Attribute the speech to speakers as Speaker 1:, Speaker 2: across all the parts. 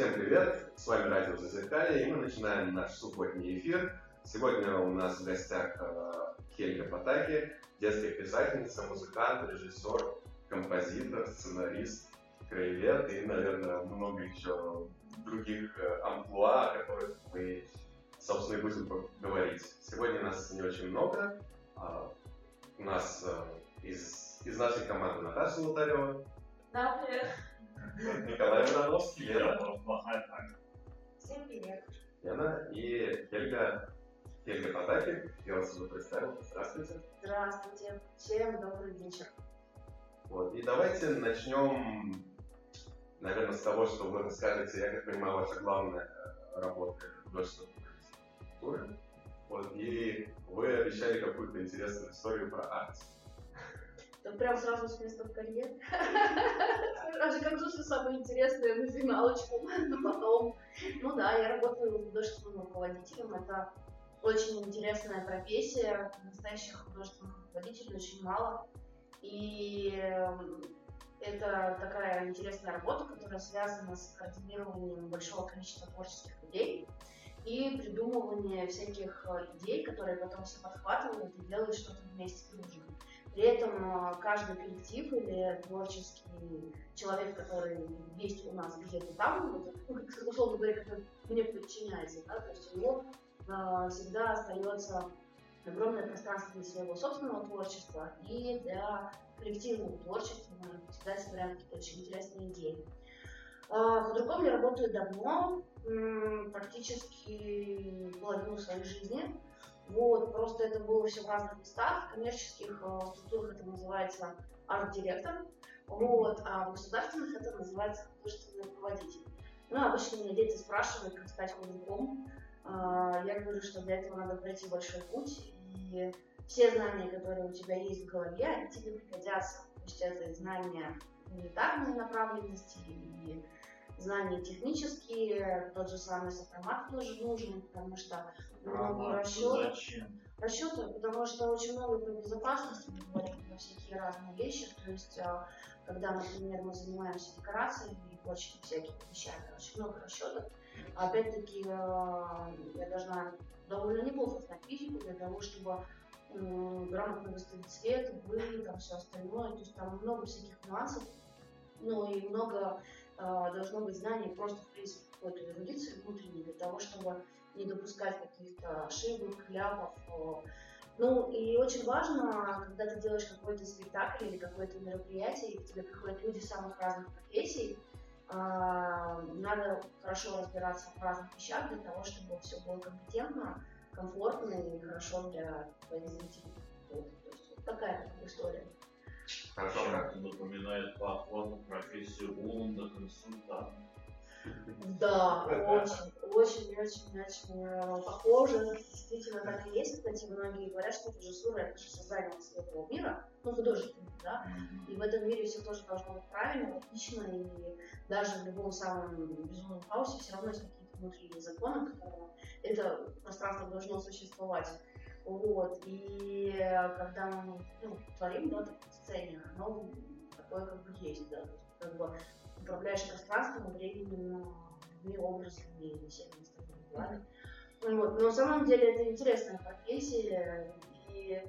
Speaker 1: Всем привет! С вами Радио Зазеркалье, и мы начинаем наш субботний эфир. Сегодня у нас в гостях э, Хельга Потаки, детская писательница, музыкант, режиссер, композитор, сценарист, краевед и, наверное, много еще других э, амплуа, о которых мы, собственно, и будем говорить. Сегодня нас не очень много. А, у нас э, из, из нашей команды Наташа Лутарева.
Speaker 2: Да, привет.
Speaker 1: Николай Ивановский, Лена.
Speaker 2: Всем привет.
Speaker 1: Лена и Хельга. Хельга Потаки. Я вас уже представил. Здравствуйте.
Speaker 2: Здравствуйте. Всем добрый вечер.
Speaker 1: Вот. И давайте начнем, наверное, с того, что вы расскажете, я как понимаю, ваша главная э, работа — художественная культура. Вот. И вы обещали какую-то интересную историю про арт.
Speaker 2: Так прям сразу с места в карьер. Даже как же самое интересное на финалочку, но потом. Ну да, я работаю художественным руководителем. Это очень интересная профессия. Настоящих художественных руководителей очень мало. И эм, это такая интересная работа, которая связана с координированием большого количества творческих людей и придумывание всяких э, идей, которые потом все подхватывают и делают что-то вместе дружно. При этом э, каждый коллектив или творческий человек, который есть у нас где-то там, ну, как, условно говоря, который мне подчиняется, да, то есть у него э, всегда остается огромное пространство для своего собственного творчества и для коллективного творчества. Мы всегда собираем какие-то очень интересные идеи. Худруком я работаю давно, практически половину своей жизни. Вот, просто это было все в разных местах. В коммерческих э, структурах это называется арт-директор, вот, а в государственных это называется художественный руководитель. Ну, обычно меня дети спрашивают, как стать художником. А, я говорю, что для этого надо пройти большой путь, и все знания, которые у тебя есть в голове, они тебе пригодятся. То есть это знания гуманитарной направленности и знания технические, тот же самый сопромат тоже нужен, потому что много расчетов.
Speaker 3: Зачем?
Speaker 2: Расчеты, потому что очень много по безопасности мы говорим про всякие разные вещи. То есть, а, когда, например, мы занимаемся декорациями и прочими всякими вещами, очень много расчетов. Опять-таки, а, я должна довольно неплохо знать физику для того, чтобы грамотно выставить цвет, вы, там все остальное. То есть там много всяких нюансов, ну и много должно быть знаний просто, в принципе, какой-то эрудиции внутренней для того, чтобы не допускать каких-то ошибок, ляпов. Э. Ну и очень важно, когда ты делаешь какой-то спектакль или какое-то мероприятие, и к тебе приходят люди самых разных профессий, э, надо хорошо разбираться в разных вещах для того, чтобы все было компетентно, комфортно и хорошо для твоих зрителей. То есть вот такая история.
Speaker 1: Хорошо,
Speaker 3: Чем-то напоминает по профессию Уланда консультант.
Speaker 2: Да, очень, очень, очень, очень э, похоже. Действительно так и есть. Кстати, многие говорят, что режиссура это же создание светлого мира, ну, художественного, да. И в этом мире все тоже должно быть правильно, логично, и даже в любом самом безумном хаосе все равно есть какие-то внутренние законы, которые это пространство должно существовать. Вот. И когда мы ну, творим да, в сцене, оно такое как бы есть, да. Как бы управляешь пространством, временем, людьми, образами и всеми остальными делами. Ну вот. Но на самом деле это интересная профессия, и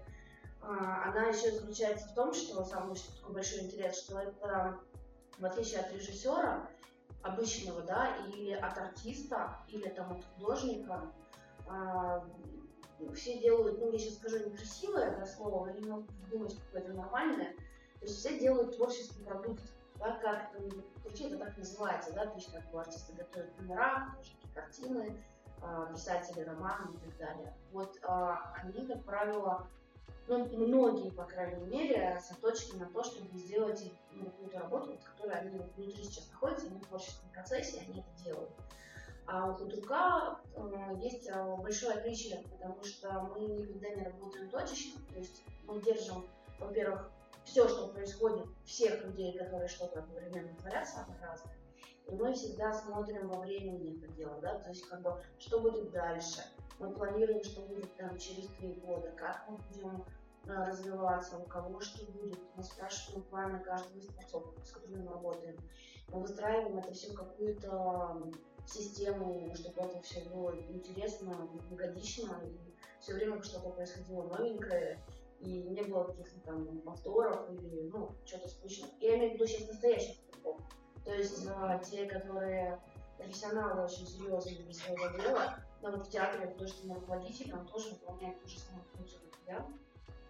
Speaker 2: а, она еще заключается в том, что самый такой большой интерес, что это в отличие от режиссера обычного, да, или от артиста, или там от художника, а, все делают, ну я сейчас скажу некрасивое это слово, но не могу придумать какое-то нормальное, то есть все делают творческий продукт, да, как вообще это так называется, да, то есть как артисты готовят номера, картины, а, писатели романы и так далее. Вот а, они, как правило, ну, многие, по крайней мере, заточены на то, чтобы сделать ну, какую-то работу, вот, которой они внутри сейчас находятся, они в творческом процессе, они это делают. А у худрука э, есть э, большое отличие, потому что мы никогда не работаем точечно, то есть мы держим, во-первых, все, что происходит, всех людей, которые что-то одновременно творят, самых разных, и мы всегда смотрим во времени это дело, да, то есть как бы, что будет дальше. Мы планируем, что будет там через три года, как мы будем а, развиваться, у кого что будет. Мы спрашиваем буквально каждого из творцов, с которыми мы работаем. Мы выстраиваем это все в какую-то систему, чтобы это все было интересно, годично, и все время что-то происходило новенькое, и не было каких-то там повторов или, ну, что-то скучного. Я имею в виду сейчас настоящих игроков. То есть а, те, которые профессионалы очень серьезные для своего дела, но вот в театре художественный руководитель, он тоже выполняет ту же самую функцию, как я.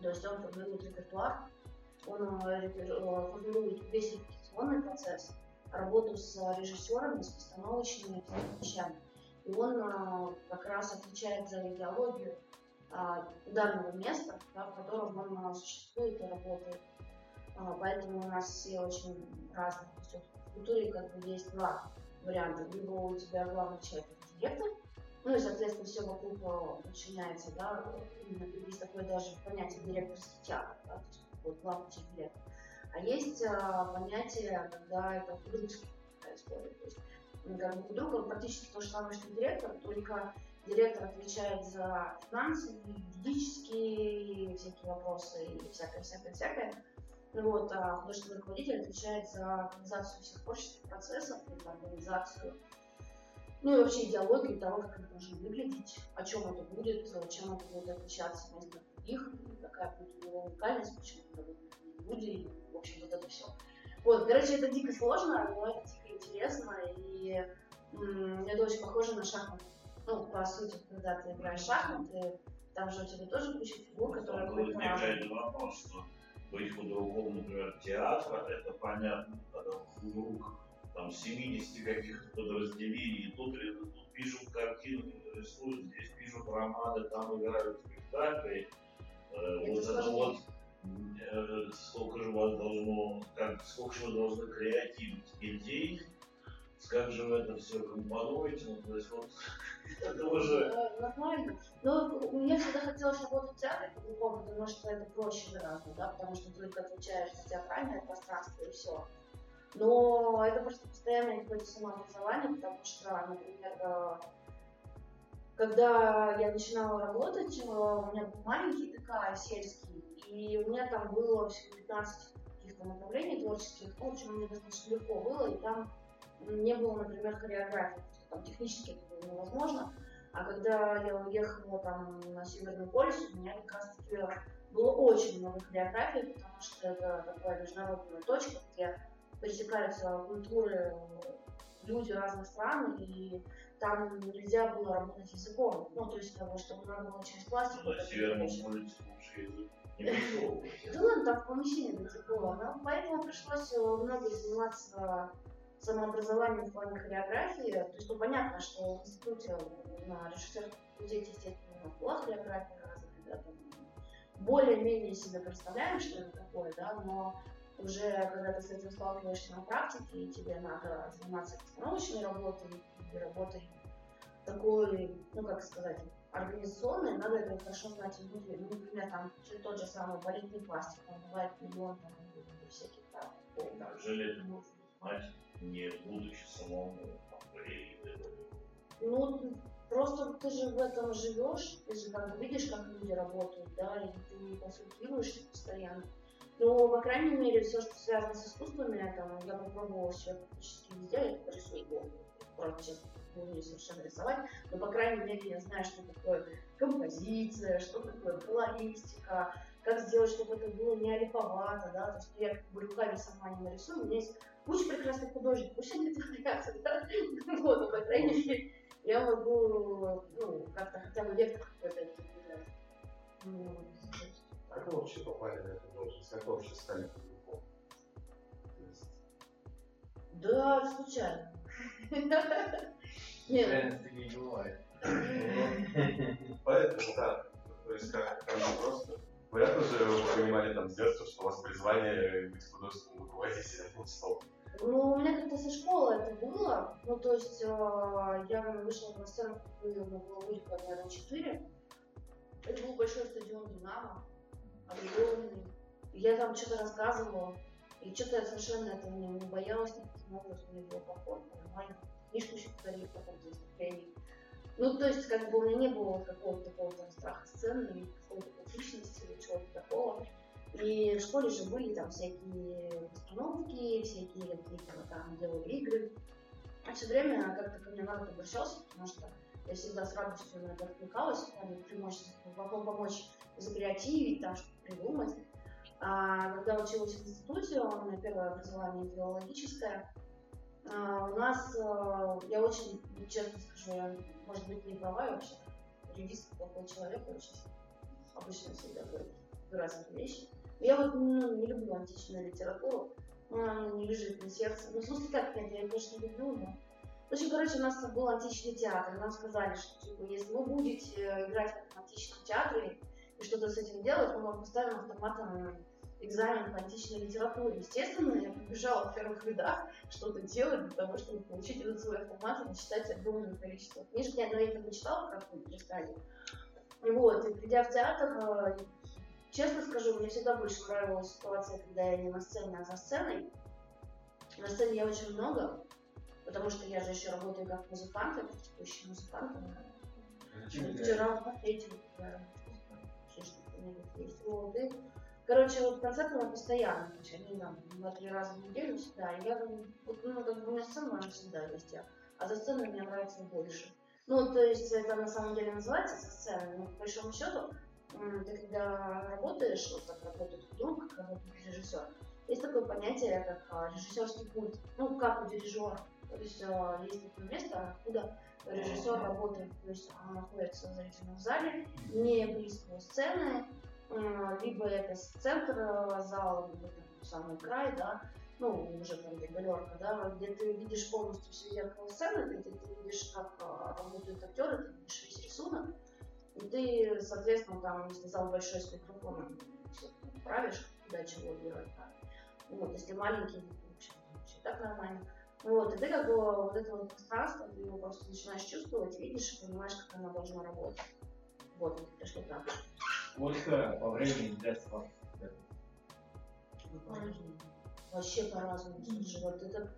Speaker 2: То есть он формирует репертуар, он э, э, формирует весь репетиционный процесс, работу с режиссерами, с постановочными вещами. И он а, как раз отвечает за идеологию а, данного места, да, в котором он а, существует и работает. Поэтому у нас все очень разные. То есть в культуре как бы есть два варианта. Либо у тебя главный человек это директор, ну и, соответственно, все вокруг подчиняется, да, есть такое даже понятие директорский театр, да, то есть вот главный директор. А есть а, понятие, когда это художественная история. То есть как бы худрук, он практически то же самое, что директор, только директор отвечает за финансы, юридические всякие вопросы и всякое-всякое-всякое. Вот, а художественный руководитель отвечает за организацию всех творческих процессов, организацию, ну и вообще идеологию того, как это должно выглядеть, о чем это будет, чем это будет отличаться вместо других, какая будет его уникальность, почему это будет люди, в общем, вот это все. Вот, короче, это дико сложно, но это дико интересно, и м- это очень похоже на шахматы. Ну, по сути, когда ты играешь шахматы, там же у тебя тоже куча фигур, которые...
Speaker 3: Тут возникает вопрос, что быть худруком, например, театра, это понятно, когда худрук там 70 каких-то подразделений, тут, тут пишут картины, рисуют, здесь пишут романы, там играют спектакли. Э, вот это вот сколько же вас должно, как, сколько же вы должны креативить идей, как же вы это все компонуете, ну, то есть вот это уже...
Speaker 2: Нормально. Но мне всегда хотелось работать в театре по-другому, потому что это проще гораздо, да, потому что ты только отвечаешь за театральное пространство и все. Но это просто постоянное какое-то самообразование, потому что, например, э, когда я начинала работать, э, у меня был маленький ТК сельский, и у меня там было всего 15 каких-то направлений творческих, ну, в общем, мне достаточно легко было, и там не было, например, хореографии, там технически это было невозможно. А когда я уехала там на Северный полюс, у меня как раз таки было очень много хореографий, потому что это такая международная точка, где пересекаются культуры, люди разных стран, и там нельзя было работать языком. Ну, то есть того, чтобы надо было через пластику.
Speaker 3: На Северном полюсе лучше язык.
Speaker 2: Да ладно, там в помещении было но поэтому пришлось э, много заниматься самообразованием в плане хореографии. То есть, ну, понятно, что в институте на режиссерском факультете, естественно, была хореография разных ребят. Более-менее себе представляем, что это такое, да, но уже когда ты с этим сталкиваешься на практике, и тебе надо заниматься постановочной работой и работой такой, ну как сказать, организационной, надо это хорошо знать изнутри. Ну, например, там тот же самый балетный пластик, там бывает миллион там, всяких там.
Speaker 3: Неужели это можно знать, не будучи самому
Speaker 2: Ну, просто ты же в этом живешь, ты же как бы видишь, как люди работают, да, и ты консультируешься постоянно. Но, по крайней мере, все, что связано с искусствами, там, я попробовала все практически везде, я рисую, правда, честно не умею совершенно рисовать, но, по крайней мере, я знаю, что такое композиция, что такое колористика, как сделать, чтобы это было не олиповато, да, то есть я как бы руками сама не нарисую, у меня есть куча прекрасных художников, пусть они творятся, да, вот, но, по крайней мере, я могу, ну, как-то хотя бы вектор какой-то определять.
Speaker 1: Ну, как вы вообще попали на эту должность? Как вы вообще стали педагогом?
Speaker 2: Да, случайно.
Speaker 3: Нет. не бывает.
Speaker 1: Поэтому, да, то есть как там просто... Понятно же, вы понимали там с детства, что у вас призвание быть художественным руководителем, ну, стоп.
Speaker 2: Ну, у меня как-то со школы это было. Ну, то есть э, я вышла на сцену, когда было годика, наверное, 4. Это был большой стадион «Динамо», огромный. Я там что-то рассказывала, и что-то я совершенно этого не, не боялась никаким образом, мне было комфортно, нормально книжку еще подарили потом за выступление. Ну, то есть, как бы у меня не было какого-то такого там страха сцены или какого-то личность или чего-то такого. И в школе же были там всякие постановки, всякие какие-то там делали игры. А все время как-то ко мне народ обращался, потому что я всегда с радостью на это откликалась, там, помочь, помочь закреативить, там что-то придумать. А, когда училась в институте, у меня первое образование филологическое, а, у нас, а, я очень, честно скажу, я, может быть, не права вообще, юрист плохой человек, очень обычно всегда говорит разные вещи. Я вот ну, не люблю античную литературу, она не лежит на сердце. Ну, в смысле, как нет, я, конечно, люблю, но... В общем, короче, у нас был античный театр, нам сказали, что типа, если вы будете играть в античном театре и что-то с этим делать, мы вам поставим автоматом экзамен по античной литературе. Естественно, я побежала в первых рядах что-то делать для того, чтобы получить этот свой автомат и начитать огромное количество книжек. Я, но я их не читала в какой-то стадии. Вот, и придя в театр, э, честно скажу, мне всегда больше нравилась ситуация, когда я не на сцене, а за сценой. На сцене я очень много, потому что я же еще работаю как музыкант, я текущий музыкант. Вчера в буфете играю. Есть. Вот, и Короче, вот концерты мы постоянно, то есть они там два-три раза в неделю всегда. И я вот, ну, как бы у меня сцена она всегда есть, а за сценой мне нравится больше. Ну, то есть это на самом деле называется со сценой, но по большому счету, ты когда работаешь, вот как работает худрук, как работает режиссер, есть такое понятие, как а, режиссерский пульт, ну, как у дирижера. То есть а, есть такое место, откуда режиссер работает, то есть он находится в зрительном зале, не близко сцены, либо это центр э, зала, либо это самый край, да, ну, уже там галерка, да, где ты видишь полностью все зеркало сцены, где ты видишь, как э, работают актеры, ты видишь весь рисунок, и ты, соответственно, там, если зал большой с микрофоном, правишь, куда чего делать, да. Вот, если маленький, вообще, вообще так нормально. Вот, и ты как бы вот это вот пространство, ты его просто начинаешь чувствовать, видишь и понимаешь, как оно должно работать. Вот, это что так.
Speaker 4: Сколько по времени для вас?
Speaker 2: Вообще по-разному. Слушай, вот это,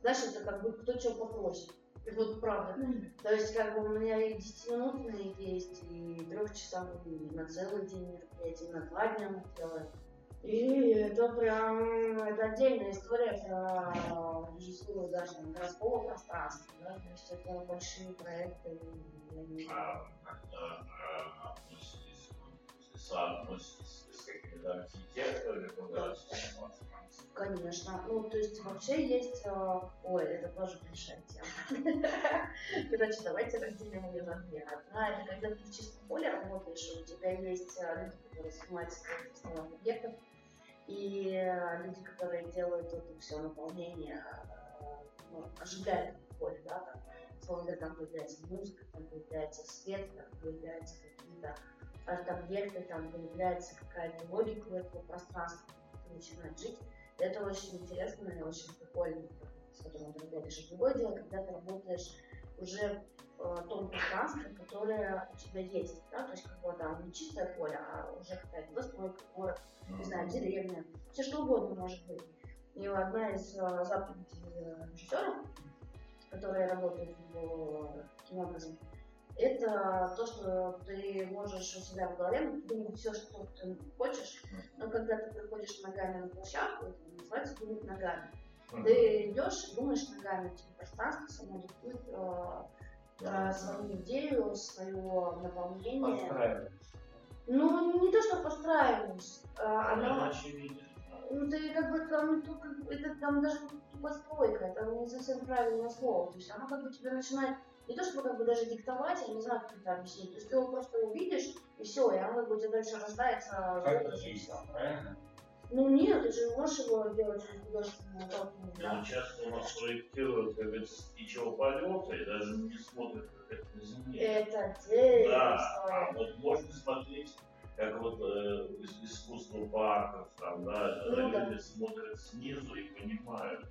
Speaker 2: знаешь, это как бы кто что попросит. И вот правда. То есть, как бы у меня и 10-минутные есть, и трехчасовые, и на целый день мероприятия, и на два дня мы делаем. И это прям, это отдельная история про режиссуру даже городского пространства, да, то есть это большие проекты. И,
Speaker 3: а, когда а, соотноситесь с какими-то архитекторами,
Speaker 2: Конечно. Ну, то есть вообще есть... Э, ой, это тоже большая тема. Короче, давайте разделим ее на две. Одна, это когда ты в чистом поле работаешь, у тебя есть э, люди, которые занимаются строительством объектов, и э, люди, которые делают это все наполнение, ну, ожидают поле, да, там, словно там появляется музыка, там появляется свет, там появляются какие-то объекты, там появляется какая-то логика у этого пространства, ты начинаешь жить. И это очень интересно и очень прикольно, с которым ты работаешь. И другое дело, когда ты работаешь уже в том пространстве, которое у тебя есть, да, то есть как бы там не чистое поле, а уже какая-то застройка, город, не знаю, деревня, все что угодно может быть. И одна из uh, заповедей режиссеров, которая работает в, таким образом, это то, что ты можешь у себя в голове думать все, что ты хочешь, но когда ты приходишь ногами на площадку, это называется думать ногами. Mm-hmm. Ты идешь и думаешь ногами, тебе пространство само диктует э, э, свою идею, свое наполнение. Ну, не то, что постраиваешь, э, оно... Ну, ты как бы там, это там даже постройка, это не совсем правильное слово. То есть оно как бы тебе начинает не то чтобы как бы даже диктовать, я не знаю, как это объяснить. То есть ты его просто увидишь, и все, и оно у тебя дальше рождается.
Speaker 4: Как есть, правильно?
Speaker 2: Ну нет, ты же можешь его делать художественную отталкивание.
Speaker 3: Да, да. часто у нас проектируют, как говорится, с птичьего полета и даже не смотрят, как это на земле.
Speaker 2: Это отдельная
Speaker 3: да, а вот можно смотреть как вот э, искусство парков, там, да, ну, люди да. смотрят снизу и понимают,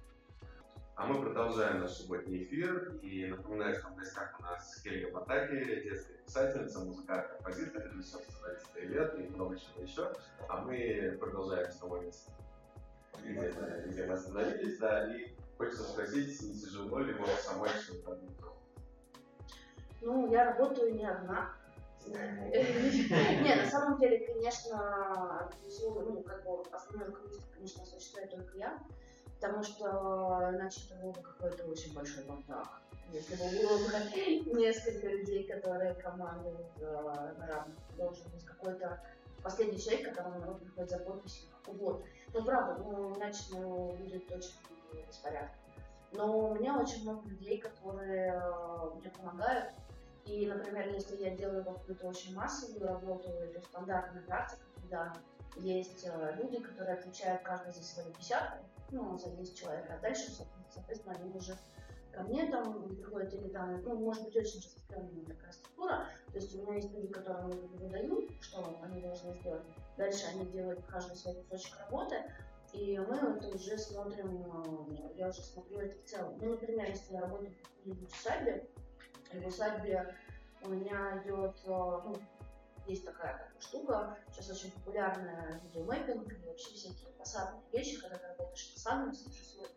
Speaker 1: а мы продолжаем наш субботний эфир. И напоминаю, что в гостях у нас Хельга Батаки, детская писательница, музыкальный композитор, режиссер сценариста лет и много чего еще. А мы продолжаем с того места, где, где мы остановились. Да, и хочется спросить, не тяжело ли вот самой что-то
Speaker 2: Ну, я работаю не одна. Не, на самом деле, конечно, ну, как бы основной руководитель, конечно, осуществляю только я, потому что иначе это был бы какой-то очень большой бардак. Если бы было бы несколько людей, которые командуют э, на равных, должен быть какой-то последний человек, которому народ приходит за подписью. Вот. Ну, правда, ну, иначе ну, будет очень беспорядок. Но у меня очень много людей, которые э, мне помогают. И, например, если я делаю какую-то очень массовую работу, это стандартная практика, когда есть э, люди, которые отвечают каждый за свою десятку, ну, за 10 человек, а дальше, соответственно, они уже ко мне там приходят или там, ну, может быть, очень распространенная такая структура. То есть у меня есть люди, которым я выдаю, что они должны сделать. Дальше они делают каждый свой кусочек работы, и мы это уже смотрим, э, я уже смотрю это в целом. Ну, например, если я работаю в усадьбе, в усадьбе у меня идет, э, ну, есть такая штука, сейчас очень популярная видеомэппинг и вообще всякие фасадные вещи, когда ты работаешь фасадом с режиссурой.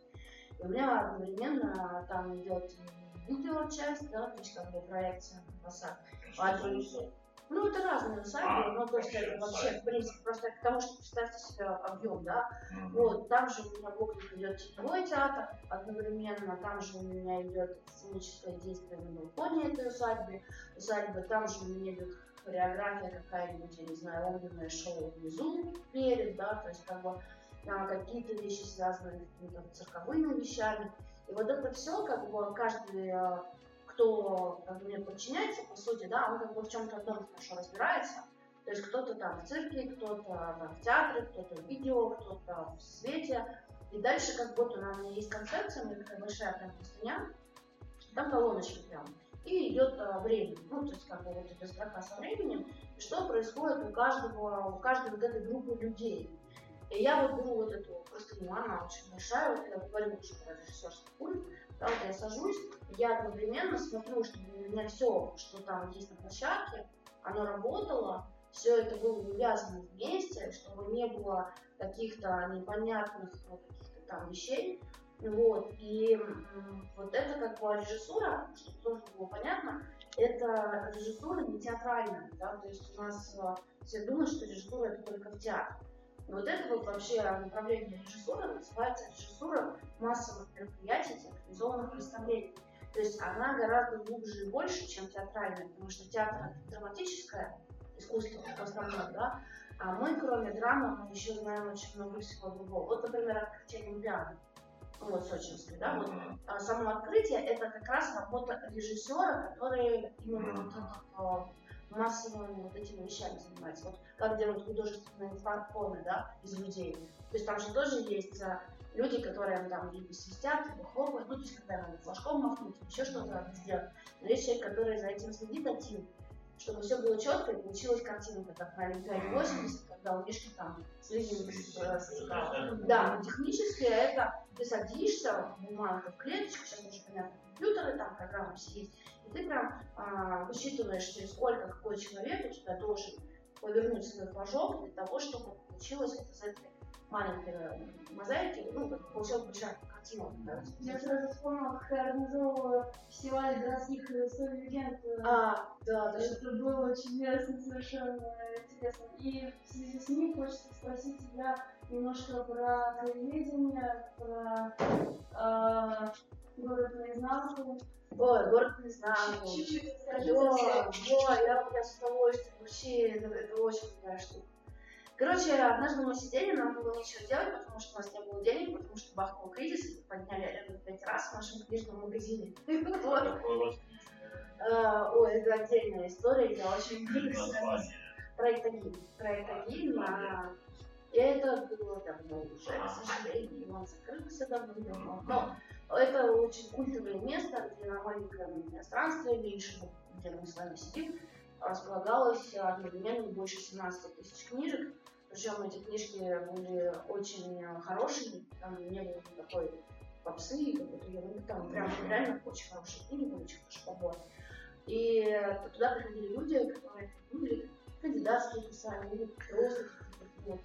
Speaker 2: И у меня одновременно там идет видеочасть, да, то есть как бы проекция фасад. А ну, это разные усадьбы, а, но то есть это вообще, в принципе, просто к тому, что представьте себе объем, да. Mm-hmm. Вот, там же у меня в окнах идет тепловой театр, одновременно там же у меня идет сценическое действие на балконе этой усадьбы, усадьбы, там же у меня идет хореография какая-нибудь, я не знаю, огненное шоу внизу перед, да, то есть как бы а, какие-то вещи связанные с какими-то цирковыми вещами. И вот это все, как бы каждый а, кто как бы, мне подчиняется, по сути, да, он как бы в чем-то одном хорошо разбирается. То есть кто-то там в цирке, кто-то там в театре, кто-то в видео, кто-то в свете. И дальше как будто у меня есть концепция, у меня такая большая прям простыня, там колоночки прям. И идет а, время, ну, то есть как бы вот эта строка со временем, и что происходит у каждого, у каждой вот этой группы людей. И я вот беру вот эту простыню, она очень большая, вот я говорю уже про режиссерский пульт, да, вот я сажусь, я одновременно смотрю, чтобы у меня все, что там есть на площадке, оно работало, все это было увязано вместе, чтобы не было каких-то непонятных ну, каких-то там вещей. Вот. И вот это как бы режиссура, чтобы тоже было понятно, это режиссура не театральная, да, то есть у нас э, все думают, что режиссура это только в театре. И вот это вот вообще направление режиссуры называется режиссура массовых мероприятий, театрализованных представлений. То есть она гораздо глубже и больше, чем театральная, потому что театр это драматическое искусство в основном, да, а мы, кроме драмы, мы еще знаем очень много всего другого. Вот, например, открытие Олимпиады, вот, сочинской, да, вот, а само открытие это как раз работа режиссера, который именно вот этот а, массовыми вот этими вещами занимается. Вот как делают художественные фарфоны, да, из людей. То есть там же тоже есть а, люди, которые там либо свистят, либо хлопают, ну, то есть когда надо флажком махнуть, еще что-то сделать. Но есть человек, который за этим следит один, чтобы все было четко и получилась картинка, как на Олимпиаде 80, когда у Мишки там слизились Да, но технически это ты садишься, в клеточку, сейчас уже понятно, компьютеры, там программы все есть, и ты прям а, высчитываешь, через сколько какой человек у тебя должен повернуть свой флажок для того, чтобы получилось вот из этой маленькой мозаики, ну, как получилась большая картина. Да?
Speaker 5: Я сразу вспомнила, как я организовывала фестиваль городских историй легенд.
Speaker 2: А, да, да.
Speaker 5: Это было очень интересно, совершенно интересно. И в связи с ним хочется спросить тебя немножко про телевидение, про э, город наизнанку.
Speaker 2: Ой, город наизнанку. Чуть-чуть расскажи. Ой, я, я с удовольствием. Вообще, это очень крутая штука. Короче, однажды мы сидели, нам было нечего делать, потому что у нас не было денег, потому что бахнул кризис, и подняли аренду пять раз в нашем книжном магазине. А, ой, это отдельная история, я очень люблю Проект Агиль. Проект Агиль на... И это было давно уже, к сожалению, он закрылся давно-давно. Но это очень культовое место, где на маленьком пространстве, меньше, где мы с вами сидим, располагалось одновременно больше 17 тысяч книжек. Причем эти книжки были очень хорошие, там не было никакой попсы, какой-то ерунды, там прям реально очень хорошие книги, очень хороший подбор. И туда приходили люди, которые были кандидатские писали, или просто ну,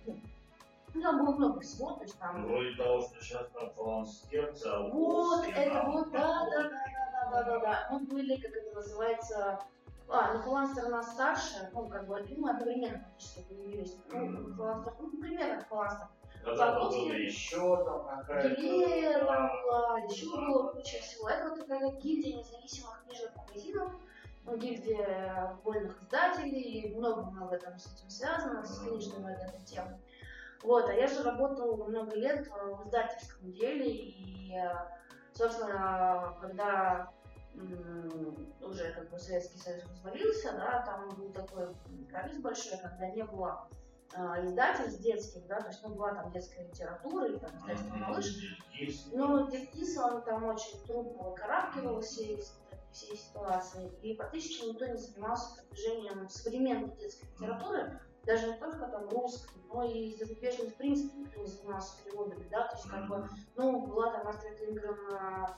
Speaker 2: ну, там было много всего, то есть там...
Speaker 3: Вроде того, что сейчас там фаланскерца,
Speaker 2: Вот, это вот, да, да, да, да, да, да, да. Мы были, как это называется, А, ну фаланстер у нас старше, ну, как бы, ну, одновременно практически появились. Ну, фаланстер, ну, примерно фаланстер.
Speaker 3: Когда
Speaker 2: Загрузки.
Speaker 3: еще там какая-то...
Speaker 2: Там еще было куча всего. Это вот такая как гильдия независимых книжных магазинов, ну, гильдия вольных издателей, много-много там с этим связано, с вот этой темой. Вот, а я же работала много лет в издательском деле, и, собственно, когда уже как бы Советский Союз развалился, да, там был такой кризис большой, когда не было э, издательств детских, да, то есть, ну, была там детская литература, и там издательство. «Малыш», ну, Диккис, он там очень трудно выкарабкивался из всей ситуации, и практически никто не занимался продвижением современной детской литературы, даже не только там русской, но и зарубежной, в принципе, никто не занимался переводами, да, то есть, как бы, ну, была там Астрид Лингрен, а,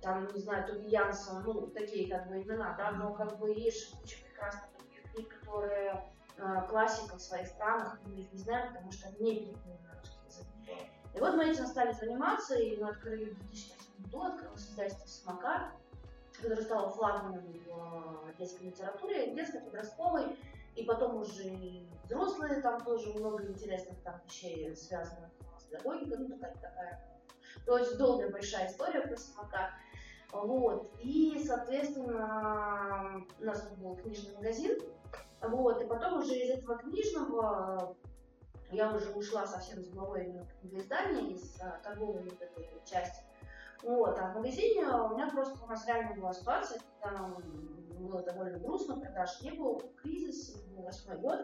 Speaker 2: там, не знаю, Туби Янсон, ну, такие, как бы, имена, да, но, как бы, есть куча прекрасных таких книг, которые э, классика в своих странах, мы их не знаем, потому что они не переведены на русский язык. И вот мы этим стали заниматься, и мы открыли в 2008 году, открылось издательство «Самокат», которое стало флагманом в э, детской литературе, детской, подростковой, и потом уже и взрослые, там тоже много интересных там вещей, связанных с педагогикой, ну такая, такая. То есть долгая большая история про самокат. Вот. И, соответственно, у нас был книжный магазин. Вот. И потом уже из этого книжного я уже ушла совсем с головой именно книгоиздание, из а, торговой вот этой части. Вот, а в магазине у меня просто у нас реально была ситуация, нам было довольно грустно, продаж не было, был кризис, восьмой год.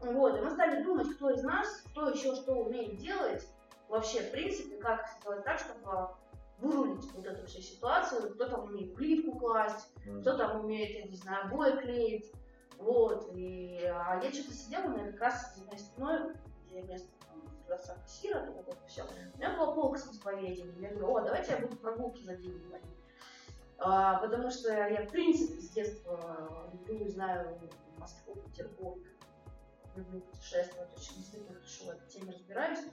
Speaker 2: Вот, и мы стали думать, кто из нас, кто еще что умеет делать, вообще, в принципе, как сделать так, чтобы вырулить вот эту всю ситуацию, кто там умеет плитку класть, кто там умеет, я не знаю, обои клеить, вот, и а я что-то сидела, меня как раз за моей спиной, где место там, продавца кассира, то вот все. У меня была полка с исповедением, я говорю, о, давайте я буду прогулки за день водить. А, потому что я, в принципе, с детства люблю и знаю Москву, Петербург, люблю путешествовать, очень действительно хорошо в этой теме разбираюсь.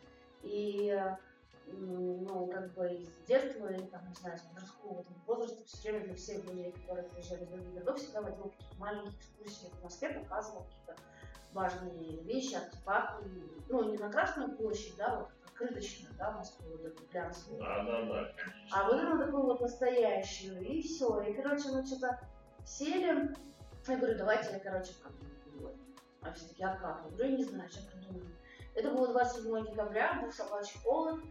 Speaker 2: И ну, как бы из детства, или там, не знаю, с подросткового там, возраста, все время для всех людей, которые приезжали из других городов, всегда водил какие-то маленькие экскурсии в Москве, показывал какие-то важные вещи, артефакты. Ну, не на Красную площадь, да, вот открыточную, да, Москву, вот эту глянцевую.
Speaker 3: Да, да, да, конечно.
Speaker 2: А вот эту такую вот настоящую, и все. И, короче, мы что-то сели. Я говорю, давайте я, короче, продумаю. А все таки а как? Я говорю, я не знаю, сейчас придумаю. Это было 27 декабря, был собачий холод.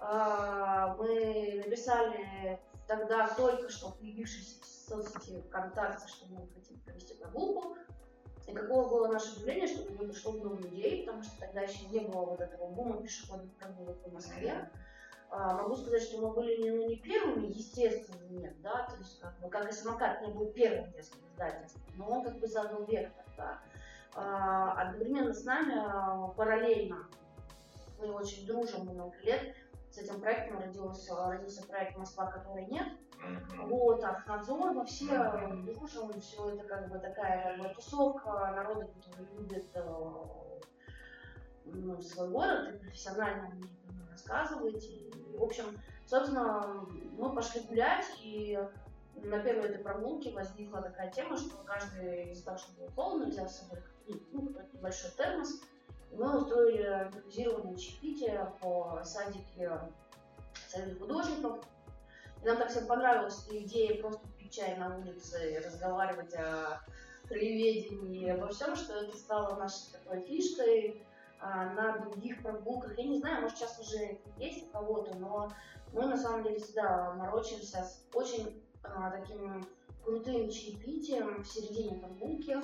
Speaker 2: А, Мы написали тогда только что появившейся в соцсети ВКонтакте, что мы хотим провести прогулку. И какого было наше удивление, что к нам пришло много людей, потому что тогда еще не было вот этого бума пешеходных прогулок по Москве. А, могу сказать, что мы были не, ну, не первыми, естественно, нет, да, то есть как, бы, как и самокат не был первым детским издательством, но он как бы задал вектор, да. А, одновременно с нами, а, параллельно, мы очень дружим много лет, с этим проектом родился, родился проект «Москва, которой нет»,
Speaker 3: Мгм.
Speaker 2: вот, Архнадзор, мы все дружим, все это как бы такая как бы тусовка народа, который любит э, ну, свой город и профессионально о нем рассказывать. И, в общем, собственно, мы пошли гулять, и на первой этой прогулке возникла такая тема, что каждый из того, что было холодно, взял с собой ну, небольшой термос, мы устроили импровизированное чаепитие по садике Союза художников. И нам так всем понравилась идея просто пить чай на улице и разговаривать о краеведении, обо всем, что это стало нашей такой фишкой а, на других прогулках. Я не знаю, может сейчас уже есть у кого-то, но мы на самом деле всегда морочимся с очень а, таким крутым чаепитием в середине прогулки,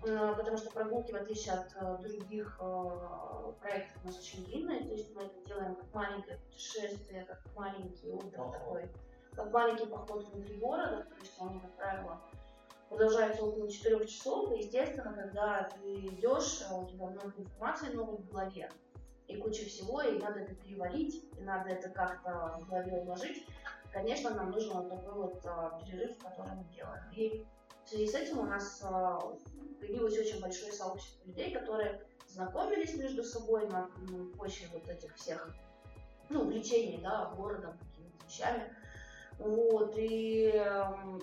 Speaker 2: потому что прогулки, в отличие от а, других а, проектов, у нас очень длинные, то есть мы это делаем как маленькое путешествие, как маленький отдых такой, как маленький поход внутри города, то есть они, как правило, продолжаются около 4 часов, и, естественно, когда ты идешь, у тебя много информации новой в голове, и куча всего, и надо это переварить, и надо это как-то в голове уложить, конечно, нам нужен вот такой вот а, перерыв, который мы делаем. И в связи с этим у нас а, появилось очень большое сообщество людей, которые знакомились между собой на м, почве вот этих всех ну, увлечений, да, городом, какими-то вещами. Вот, и эм,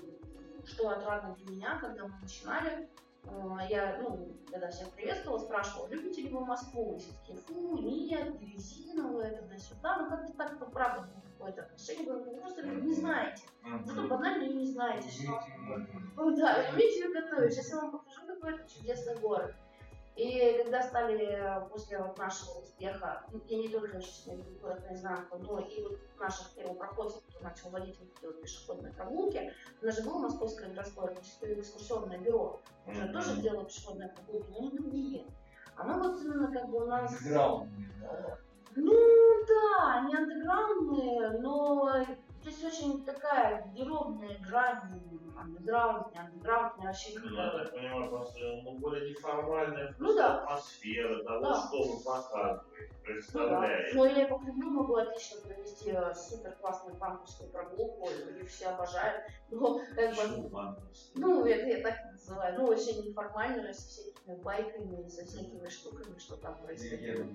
Speaker 2: что отрадно для меня, когда мы начинали, э, я, ну, когда всех приветствовала, спрашивала, любите ли вы Москву? И все такие, фу, нет, резиновая, туда-сюда. Ну, как-то так, ну, правда, было какое-то отношение. Говорю, вы просто не знаете. Зато банально не знаете, что... Ну, да, умеете ее готовить. Сейчас я вам покажу какой-то чудесный город. И когда стали после вот нашего успеха, ну, я не только сейчас не город наизнанку, но и вот наших первопроходцев, кто начал водить вот эти вот пешеходные прогулки, у нас же было Московское городское экскурсионное бюро, которое тоже делало пешеходные прогулки, но не другие. Оно вот именно как бы у нас...
Speaker 4: Да?
Speaker 2: Ну да, они андеграундные, но здесь очень такая неровная грань, андеграунд, не андеграунд, не вообще
Speaker 3: Ну, я так понимаю, просто ну, более неформальная
Speaker 2: Ну да.
Speaker 3: атмосфера того,
Speaker 2: Да.
Speaker 3: что вы показываете,
Speaker 2: Ну да.
Speaker 3: представляете.
Speaker 2: Но я по Кремлю могу отлично провести э, супер классную панковскую прогулку, и все обожают. Но как бы, ну, это я так называю, ну, очень неформально, со всякими байками, со всякими штуками, что там происходит.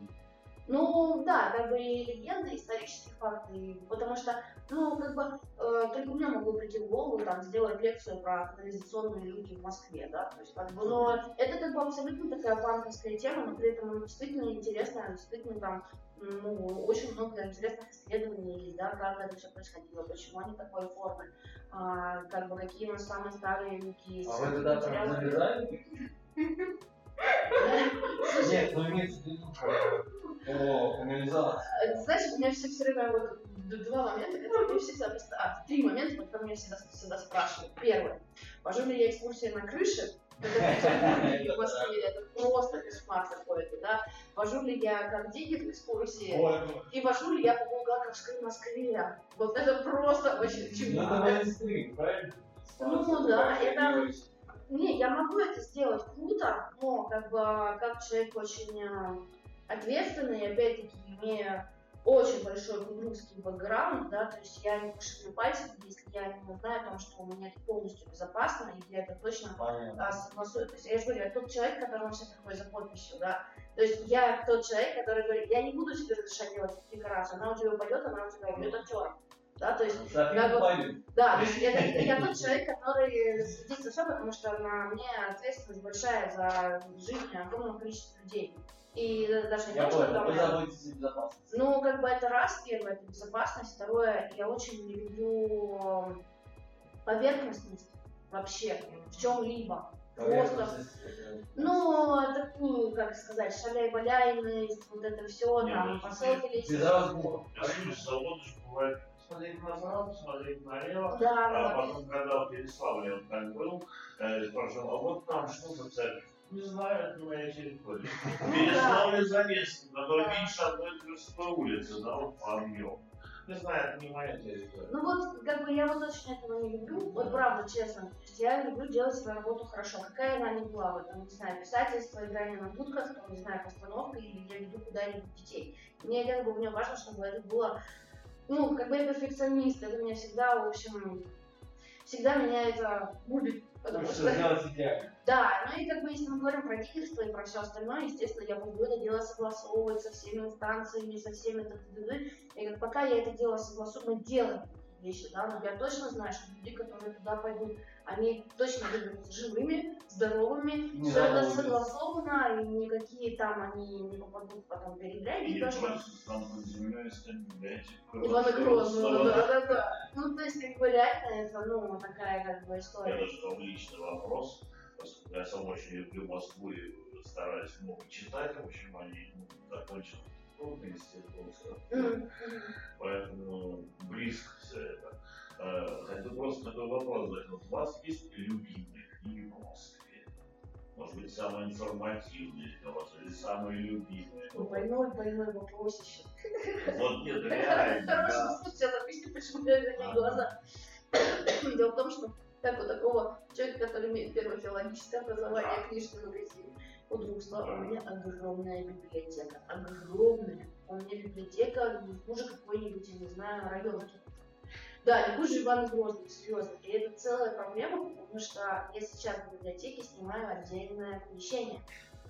Speaker 2: Ну, да, как бы и легенды, исторические факты, потому что, ну, как бы, э, только мне могло прийти в голову, там, сделать лекцию про канализационные люки в Москве, да, то есть, как бы, но это, как бы, абсолютно такая банковская тема, но при этом она действительно интересная, действительно, там, ну, очень много интересных исследований да, как это все происходило, почему они такой формы, а, как бы, какие у нас самые старые люки есть.
Speaker 4: А вы тогда прям
Speaker 2: материалы.
Speaker 4: Нет, ну имеется в виду по, по канализации.
Speaker 2: Э, знаешь, у меня все, все время вот два момента, которые мне всегда а, три момента, которые меня всегда, всегда спрашивают. Первый. Вожу ли я экскурсии на крыше? Это в Москве, это просто кошмар какой-то, да. Вожу ли я как денег экскурсии?
Speaker 4: Ой,
Speaker 2: И вожу ли я по Булгаковской Москве? Вот это просто вообще
Speaker 4: ну это
Speaker 2: чудо.
Speaker 4: правильно?
Speaker 2: Ну да, это- Не, я могу это сделать круто, но как бы как человек очень э, ответственный, опять-таки имея очень большой кудрусский бэкграунд, да, то есть я не пошевелю пальцем, если я не знаю о том, что у меня это полностью безопасно, и я это точно
Speaker 4: Понятно.
Speaker 2: а, согласую. То есть я же говорю, я тот человек, которому все такое за подписью, да. То есть я тот человек, который говорит, я не буду тебе разрешать делать декорацию, она у тебя упадет, она у тебя убьет актером. Да, то есть я
Speaker 4: не
Speaker 2: вот-
Speaker 4: пойду.
Speaker 2: да, то есть это, это я тот человек, который следит за все, потому что на мне ответственность большая за жизнь огромного количества людей. И даже не
Speaker 4: Я
Speaker 2: то, что
Speaker 4: понял,
Speaker 2: там
Speaker 4: вы
Speaker 2: я-
Speaker 4: заботитесь о безопасности.
Speaker 2: ну, как бы это раз, первое, это безопасность, второе, я очень не люблю поверхностность вообще в чем-либо. Просто, ну, такую, как сказать, шаляй-валяйность, вот это все, там,
Speaker 3: ну,
Speaker 2: посылки
Speaker 4: Без разбора.
Speaker 3: Если свобода же бывает смотреть назад, смотреть налево,
Speaker 2: Да,
Speaker 3: а
Speaker 2: да,
Speaker 3: потом, когда в Переславле он так был, э, спрашивал, а вот там что за церковь? Не знаю, это моя территория. Переславле Залесский, который
Speaker 2: Да.
Speaker 3: меньше одной Тверской улицы, да, вот по объему. Не знаю, это не моя территория.
Speaker 2: Ну вот, как бы я вот очень этого не люблю, вот правда, честно. Я люблю делать свою работу хорошо. Какая она ни была, вот, там, не знаю, писательство, играние на дудках, там, не знаю, постановка, или я веду куда-нибудь детей. Мне как бы мне важно, чтобы это было, ну, как бы я перфекционист, это меня всегда, в общем, всегда меня это губит. Потому
Speaker 4: Хочется
Speaker 2: что,
Speaker 4: сделать идеально.
Speaker 2: да, ну и как бы если мы говорим про лидерство и про все остальное, естественно, я буду это дело согласовывать со всеми инстанциями, со всеми т.д. И как пока я это дело согласую, мы делаем вещи, да, но я точно знаю, что люди, которые туда пойдут, они точно выберутся живыми, здоровыми,
Speaker 4: Не
Speaker 2: все это согласовано, и никакие там они не попадут потом передряги,
Speaker 3: И просто там под землей стоит библиотека.
Speaker 2: Ивана Грозного,
Speaker 3: Слава
Speaker 2: да, да, да. Ну, то есть, как бы, реально, это, ну, такая, как бы, история.
Speaker 3: Это что личный вопрос, поскольку я сам очень люблю Москву и стараюсь много читать, в общем, они ну, закончил трудный институт,
Speaker 2: М,
Speaker 3: поэтому близко все это. Э, Хочу просто такой вопрос задать. У вас есть любимые книги по Москве? Может быть, самые информативные для вас или самые любимые?
Speaker 2: м. Больной, больной вопросище.
Speaker 3: Вот нет, реально,
Speaker 2: Хороший суд сейчас объясню, почему такие
Speaker 3: Ага.
Speaker 2: глаза. Дело в том, что как у такого человека, который имеет первое филологическое образование, книжный магазин, у Другства у меня огромная библиотека. Огромная. У меня библиотека хуже какой-нибудь, я не знаю, районки. Да, не хуже Ивана Грозного, серьезно. И это целая проблема, потому что я сейчас в библиотеке снимаю отдельное помещение.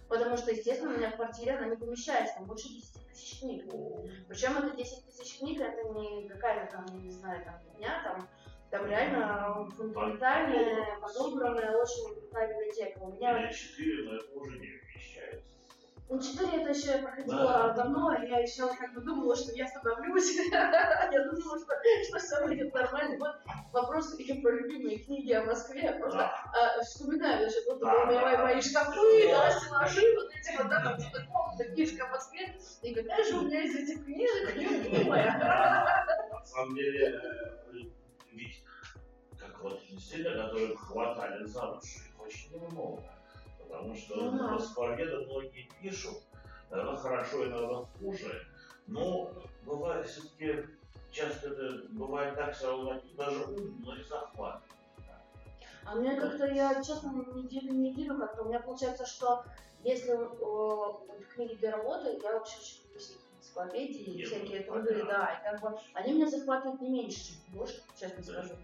Speaker 2: Потому что, естественно, у меня в квартире она не помещается, там больше 10 тысяч книг. Причем это 10 тысяч книг, это не какая-то там, не знаю, там дня, там Там реально фундаментальная, подобранная, очень крутая библиотека. У меня
Speaker 3: Или 4, но это уже не вмещается.
Speaker 2: Ну, 4 это еще я проходила
Speaker 3: Да.
Speaker 2: давно, и я еще как бы думала, что я становлюсь. Я думала, что, что все будет нормально. Вот вопрос и про любимые книги о Москве. Просто
Speaker 3: Да.
Speaker 2: а, вспоминаю, значит, вот
Speaker 3: Да,
Speaker 2: мои, мои шкафы, да, стеллажи, вот эти вот, да, там что-то комната, книжка о Москве. И какая же у меня из этих книжек любимая.
Speaker 3: На самом деле, э, ведь как вот действительно, которые хватали за их очень немного. Потому что
Speaker 2: Ну да.
Speaker 3: Москвоведы многие пишут, иногда хорошо, иногда хуже. Но бывает все-таки, часто это бывает так, равно даже ум, но и захват.
Speaker 2: А мне как-то, я честно, неделю неделю как-то, у меня получается, что если э, книги для работы, я вообще очень люблю всякие энциклопедии всякие труды, да, и как бы они меня захватывают не меньше, чем книжки, честно скажу.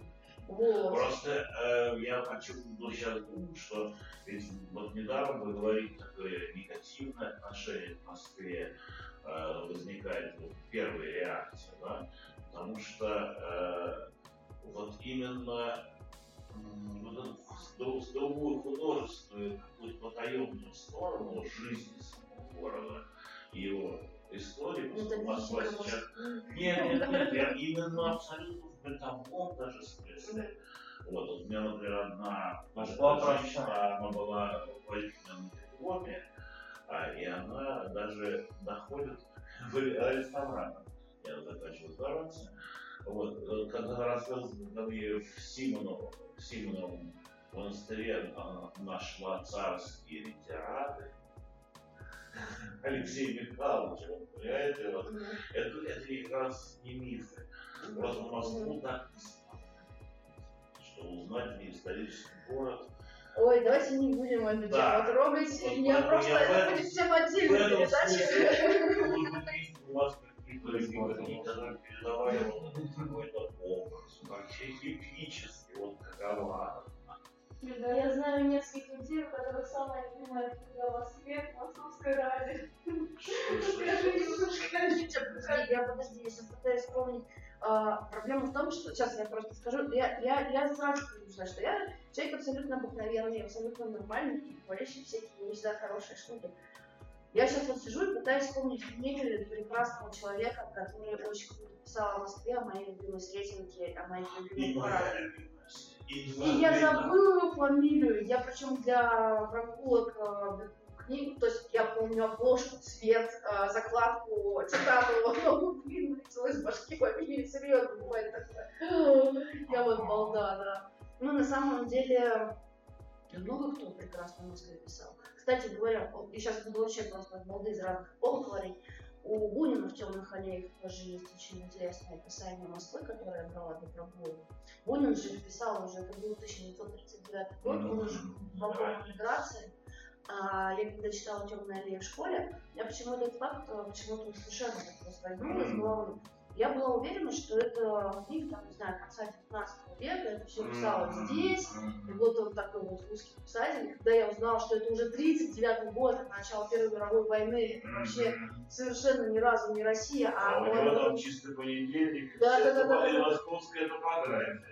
Speaker 2: Вот.
Speaker 3: Просто э, я хочу сейчас что ведь вот недавно вы говорите такое негативное отношение к Москве э, возникает вот, первая реакция, да, потому что э, вот именно вот эту здоровую художественную какую-то потаенную сторону жизни самого города его истории,
Speaker 2: Ну,
Speaker 3: Москва
Speaker 2: мистика,
Speaker 3: сейчас нет, нет, нет, я именно абсолютно в бытовом даже смысле. Вот, у меня, например, одна женщина, она была руководителем дипломе, а, и она даже доходит в ресторан. Я заканчивал ресторации. Вот, когда она рассказывала я в Симоново, в Симоновом монастыре она нашла царские литераты, Алексей Михайлович, вот, понимаете, вот, это, это как раз не мифы. Просто Москву так что узнать не исторический город.
Speaker 2: Ой, давайте не будем эту
Speaker 3: Да.
Speaker 2: тему трогать.
Speaker 3: Вот
Speaker 2: Я
Speaker 3: поэтому
Speaker 2: просто,
Speaker 3: я
Speaker 2: это будет тема
Speaker 3: В
Speaker 2: отдельной
Speaker 3: этом
Speaker 2: передачи.
Speaker 3: смысле, может быть, есть у вас какие-то передавали вот какой-то образ, вообще эпический, вот какова
Speaker 5: Да, я знаю нескольких людей, у которых самая любимая книга в Москве немножко.
Speaker 2: Подождите, подожди, я подожди, я сейчас пытаюсь вспомнить. А, проблема в том, что сейчас я просто скажу, я, я, я сразу хочу сказать, что я человек абсолютно обыкновенный, абсолютно нормальный, и творящий всякие не всегда хорошие штуки. Я сейчас вот сижу и пытаюсь вспомнить книги прекрасного человека, который очень круто писал о Москве, о моей любимой Сретенке, о моих
Speaker 3: И
Speaker 2: любимых
Speaker 3: моя
Speaker 2: парадах.
Speaker 3: любимая. И
Speaker 2: я забыла его фамилию. Я причем для прогулок э, книг, то есть я помню обложку, цвет, э, закладку, цитату, но, блин, вылетело из башки фамилии, серьезно, бывает такое. Я вот балда, да. Ну, на самом деле, много кто прекрасно Москве писал. Кстати говоря, и сейчас буду вообще просто балды из разных полок говорить. У Бунина в темных аллеях тоже есть очень интересное описание Москвы, которое брала для прогулок. Бунин же писал уже, это был 1939 год, он уже во время миграции. А, я когда читала «Темная аллея» в школе, я почему-то этот факт э, почему-то совершенно просто возьму из головы. Я была уверена, что это книга, там, не знаю, конца 19 века, это все писалось здесь, и вот он такой вот русский писатель. Когда я узнала, что это уже 39 год, от начала Первой мировой войны, это вообще совершенно ни разу не Россия,
Speaker 3: А
Speaker 2: а
Speaker 3: у него там чистый понедельник,
Speaker 2: Да,
Speaker 3: это
Speaker 2: да, да, да,
Speaker 3: и
Speaker 2: да.
Speaker 3: московская топография.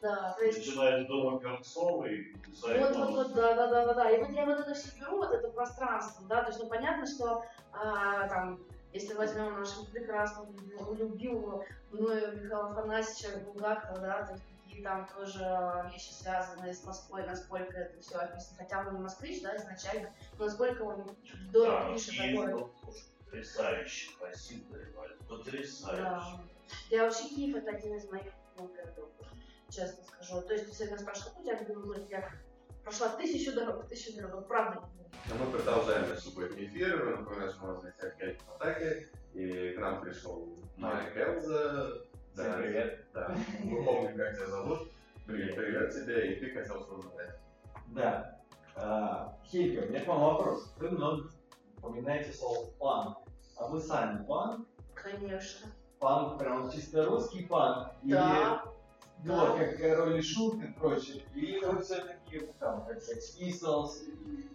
Speaker 2: да, то есть
Speaker 3: Начиная с дома Перцовой,
Speaker 2: Вот, вот, вот, да, да, да, да, да. И вот я вот это все беру, вот это пространство, да, то есть, ну, понятно, что а, там, если возьмем нашего прекрасного, любимого, любимого мною Михаила Афанасьевича Булгакова, да, то есть какие там тоже вещи связанные с Москвой, насколько это все описано, хотя он не москвич, да, изначально, но насколько он здорово
Speaker 3: Да,
Speaker 2: пишет такое.
Speaker 3: потрясающе красивый, потрясающе.
Speaker 2: Да. Я вообще Киев это один из моих любимых городов, честно скажу. То есть, если меня спрашивают, какой у тебя любимый город, я прошла тысячу дорог, тысячу дорог, правда.
Speaker 1: А мы продолжаем наш субботний эфир. Напоминаю, что у нас в гостях Кельт Атаки. И к нам пришел Майк Элза.
Speaker 4: Всем привет.
Speaker 1: Да. Мы помним, как тебя зовут. Привет, привет тебе. И ты хотел что задать.
Speaker 4: Да. А, Хельга, у меня к вам вопрос. Вы много упоминаете слово панк. А вы сами панк?
Speaker 2: Конечно.
Speaker 4: Панк прям чисто русский панк?
Speaker 2: Да.
Speaker 4: Или,
Speaker 2: Да.
Speaker 4: вот как король и шут и прочее? Или вы все-таки там, как и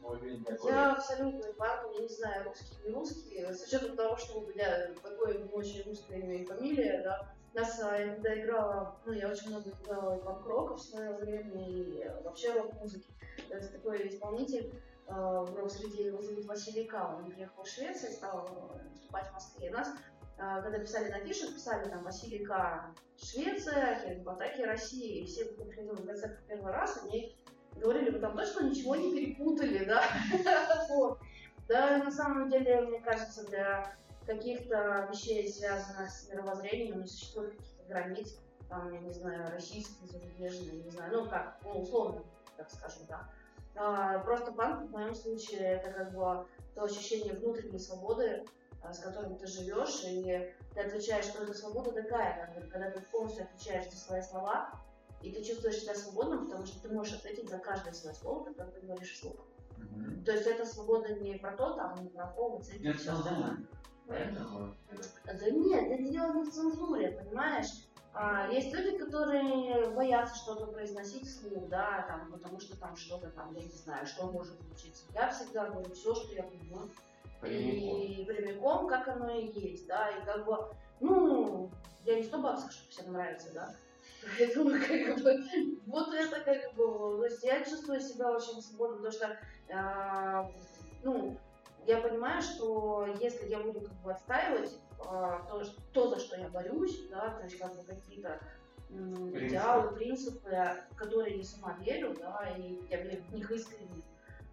Speaker 4: более-менее такой?
Speaker 2: Я абсолютно панк, я не знаю, русский не русский. С учетом того, что у меня такое не очень русское имя и фамилия, да, нас, а, я когда играла, ну, я очень много играла панк-рока в свое время, и вообще рок-музыки. То есть такой исполнитель э, в рок-среде, его зовут Василий Кал, он приехал в Швецию, стал э, выступать в Москве. И нас, э, когда писали на фишах, писали там Василий К. Швеция, Хельбатаки Россия, и все, кто приходил на концерт в первый раз, они говорили, вы там точно ничего не перепутали, да? Да, на самом деле, мне кажется, для каких-то вещей, связанных с мировоззрением, не существует каких-то границ, там, я не знаю, российских, зарубежных, не знаю, ну как, ну условно, так скажем, да. А, просто панк в моем случае это как бы то ощущение внутренней свободы, а, с которым ты живешь, и ты отвечаешь, что эта свобода такая, когда ты полностью отвечаешь за свои слова, и ты чувствуешь себя свободным, потому что ты можешь ответить за каждое свое слово, которое ты говоришь вслух. То есть эта свобода не про то, там, не про пол, цвет,
Speaker 4: Нет,
Speaker 2: всё остальное.
Speaker 4: Правильно?
Speaker 2: Да нет, это дело не в цензуре, понимаешь? А, есть люди, которые боятся что-то произносить вслух, да, там, потому что там что-то там, я не знаю, что может случиться. Я всегда говорю все, что я думаю. И прямиком, как оно и есть, да, и как бы, ну, я не 100 баксов, чтобы всем нравится, да. Поэтому, как бы, вот это как бы, то есть я чувствую себя очень свободно, потому что, а, ну, я понимаю, что если я буду как бы отстаивать а, то, то, за что я борюсь, да, то есть как бы какие-то
Speaker 4: Принципы.
Speaker 2: идеалы, принципы, которые я сама верю, да, и я верю в них искренне.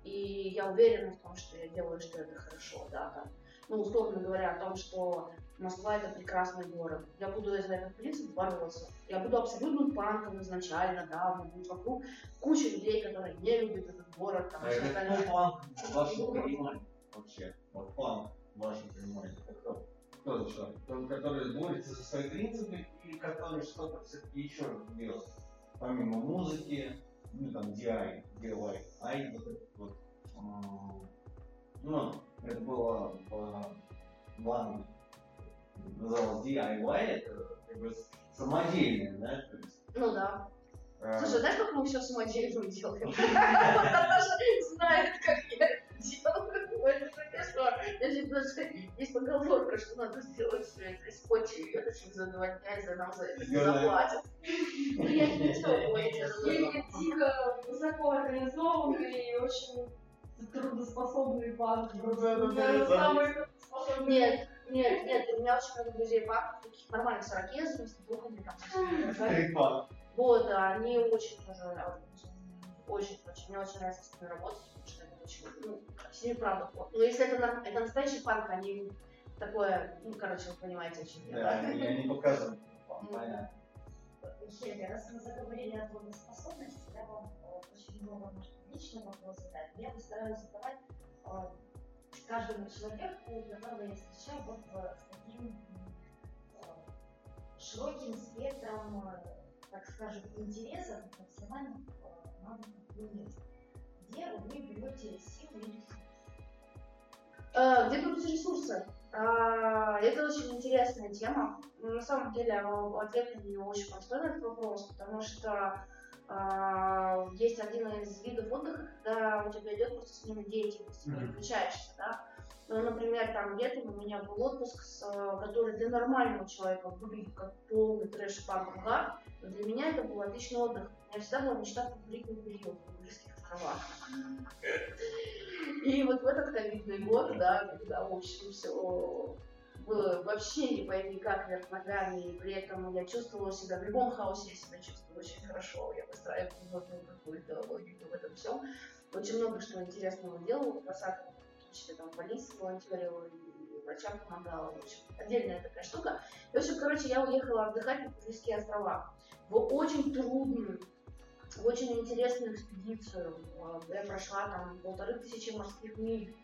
Speaker 2: И я уверена в том, что я делаю, что это хорошо, да, там. Ну, условно говоря, о том, что Москва это прекрасный город. Я буду за этот принцип бороться. Я буду абсолютным панком изначально, да, у меня будет вокруг куча людей, которые не любят этот город, там,
Speaker 4: А это план в вашем понимании вообще? Вот план в вашем понимании. Кто? Кто за человек? Тот, который борется за свои принципы и который что-то все-таки еще делает. Помимо музыки, ну там DI, DIY, ай, вот это вот. Ну, это было в Англии. Называлось DIY, это как бы самодельное, да? То есть,
Speaker 2: Ну да.
Speaker 4: э,
Speaker 2: Слушай, знаешь, как мы все самодельно делаем? Наташа знает, как я это делаю. Это. Значит, даже есть поговорка, что надо сделать все это из это чтобы за два дня, и за нам за это не заплатят. Ну, я не хотела
Speaker 5: Или дико высоко организованный и очень трудоспособный банк. Трудоспособный.
Speaker 2: Нет, нет, нет, у меня очень много друзей папа, таких нормальных сорокез, вместо двух они там.
Speaker 4: Старик-пан.
Speaker 2: Вот, а они очень тоже очень, очень, мне очень нравится с ними работать, потому что это очень, ну, с ними правда плохо. Но если это, это настоящий панк, они такое, ну, короче, вы понимаете, о чем я.
Speaker 4: Да, я не показываю. Понятно.
Speaker 6: Хельга, раз мы заговорили о трудоспособности, я вам очень много, может, личный вопрос задать. Я постараюсь задавать э, каждому человеку, которого я встречаю, вот э, с таким э, широким спектром, э, так скажем, интересов, профессиональных э, навыков. Где вы берете силы и ресурсы?
Speaker 2: Где берутся ресурсы? Это очень интересная тема. На самом деле, ответ на нее очень простой на этот вопрос, потому что есть один из видов отдыха, когда у тебя идет просто смена деятельности, ты
Speaker 4: Мгм.
Speaker 2: переключаешься, да. Ну, например, там летом у меня был отпуск, с, э, который для нормального человека выглядит как полный трэш угар, но для меня это был отличный отдых. У меня всегда была мечта покурить на период на Курильских островах. И вот в этот ковидный год, да, когда, в общем, все было вообще не пойми как вверх ногами, и при этом я чувствовала себя, в любом хаосе я себя чувствую очень хорошо, я выстраивала какую-то логику в этом всем. Очень много что интересного делала, по Числе там больнице волонтерила, и врачам помогала, в общем, отдельная такая штука. И, в общем, короче, я уехала отдыхать на Курильские острова в очень трудную, в очень интересную экспедицию. Я прошла там полторы тысячи морских миль.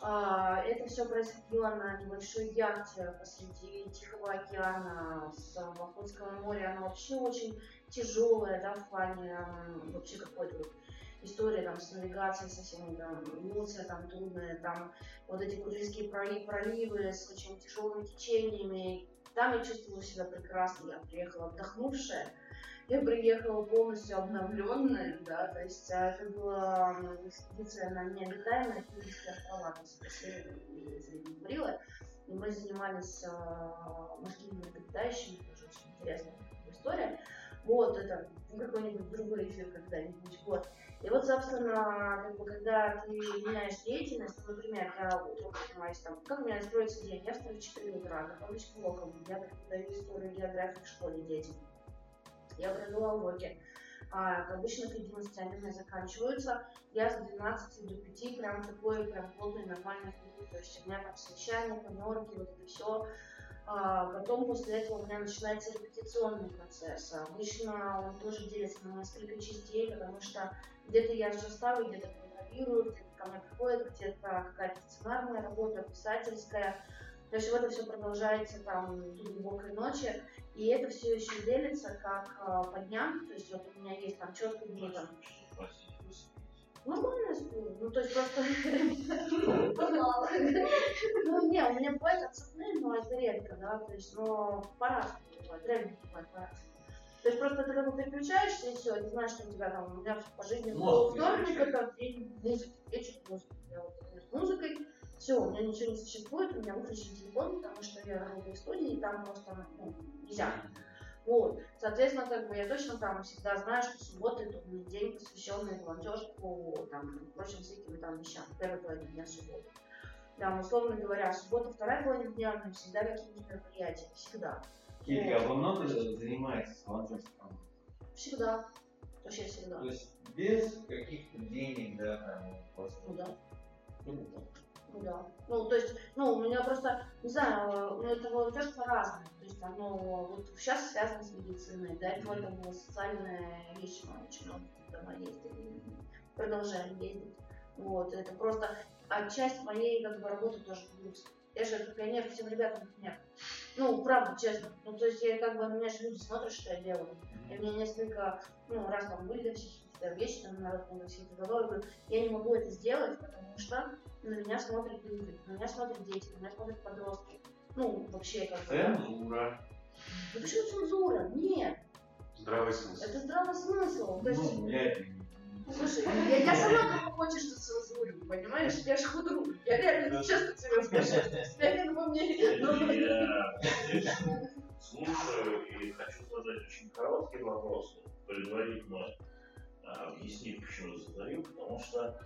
Speaker 2: А, Это все происходило на небольшой яхте посреди Тихого океана с Охотского моря. Она вообще очень тяжелая, да, в плане вообще какой-то история там с навигацией со всеми там эмоции там трудные, там вот эти Курильские проли- проливы с очень тяжелыми течениями. Там я чувствовала себя прекрасно, я приехала отдохнувшая, я приехала полностью обновленная, да, то есть а, это была экспедиция на необитаемые Курильские острова, то есть Северные и мы занимались а, морскими млекопитающими, тоже очень интересная история. Вот, это ну, какой-нибудь другой эфир когда-нибудь. Вот. И вот, собственно, как бы, когда ты меняешь деятельность, например, я утром занимаюсь там, как у меня строится день, я встаю в 4 утра, готовлюсь к урокам, я преподаю историю географию в школе детям. Я провела уроки. А, обычно к 11 они у меня заканчиваются. Я с 12 до 5 прям такой прям плотный нормальный фигур. То есть у меня там совещания, планерки, вот это все. А, потом после этого у меня начинается репетиционный процесс. Обычно он тоже делится на несколько частей, потому что где-то я уже ставлю, где-то контролирую, где-то ко мне приходит, где-то какая-то сценарная работа, писательская. То есть вот это все продолжается там до глубокой ночи. И это все еще делится как э, по дням. То есть вот у меня есть там четко дни там. Нормально сплю. Ну, то есть просто... Ну, не, у меня бывает отцепные, но это редко, да, то есть, но по-разному бывает, реально бывает по-разному. То есть просто ты когда переключаешься, и все, ты знаешь, что у тебя там, у меня по жизни был вторник, это день музыки, вечер музыки. Я вот с музыкой, все, у меня ничего не существует, у меня выключен телефон, потому что я работаю в студии, и там просто ну, нельзя. Вот. Соответственно, как бы я точно там всегда знаю, что суббота это у меня день, посвященный волонтерству, там, прочим всяким там вещам. Первая половина дня субботы. Там, условно говоря, суббота, вторая половина дня, у меня всегда какие-нибудь мероприятия. Всегда.
Speaker 4: Кирилл, а вы много занимаетесь волонтерством?
Speaker 2: Всегда. Вообще всегда.
Speaker 4: То есть без каких-то денег, да, там, просто...
Speaker 2: Ну да.
Speaker 4: Ну,
Speaker 2: Ну да. Ну, то есть, ну, у меня просто, не знаю, ну, это волонтерство разное. То есть оно вот сейчас связано с медициной. До этого это была социальная вещь, мы очень много дома ездили. Продолжаем ездить. Вот, это просто а часть моей как бы, работы тоже плюс. Я же как пионер всем ребятам пример. Ну, правда, честно. Ну, то есть я как бы, меня же люди смотрят, что я делаю. И мне несколько, ну, раз там были какие-то вещи, там, народные эти говорю, я не могу это сделать, потому что на меня смотрят люди, на меня смотрят дети, на меня смотрят подростки. Ну, вообще как.
Speaker 3: Цензура.
Speaker 2: Да почему цензура? Нет,
Speaker 1: Здравый смысл.
Speaker 2: это здравый смысл. То есть,
Speaker 4: Ну, я не-
Speaker 2: слушай, я, я сама кого хочешь, что цензурю, понимаешь? Я же худру. Я реально честно тебе скажу. Я реально во мне. Ну,
Speaker 3: слушаю и хочу задать очень короткий вопрос, предварительно объяснить, почему задаю, потому что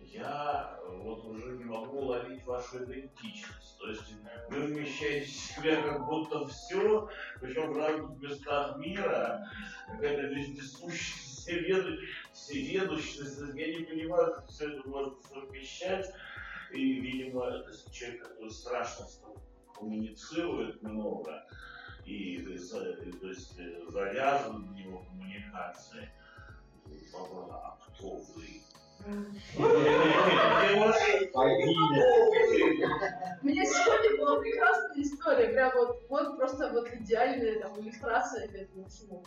Speaker 3: я вот уже не могу ловить вашу идентичность. То есть вы вмещаете в себя как будто все, причем в разных местах мира, какая-то вездесущая всеведу- всеведущность. Я не понимаю, как все это можно совмещать. И, видимо, это человек, который страшно коммуницирует много, и, э, э, то есть э, завязан в него коммуникации.
Speaker 2: У меня сегодня была прекрасная история, прям вот, вот просто вот идеальная там иллюстрация к этому всему.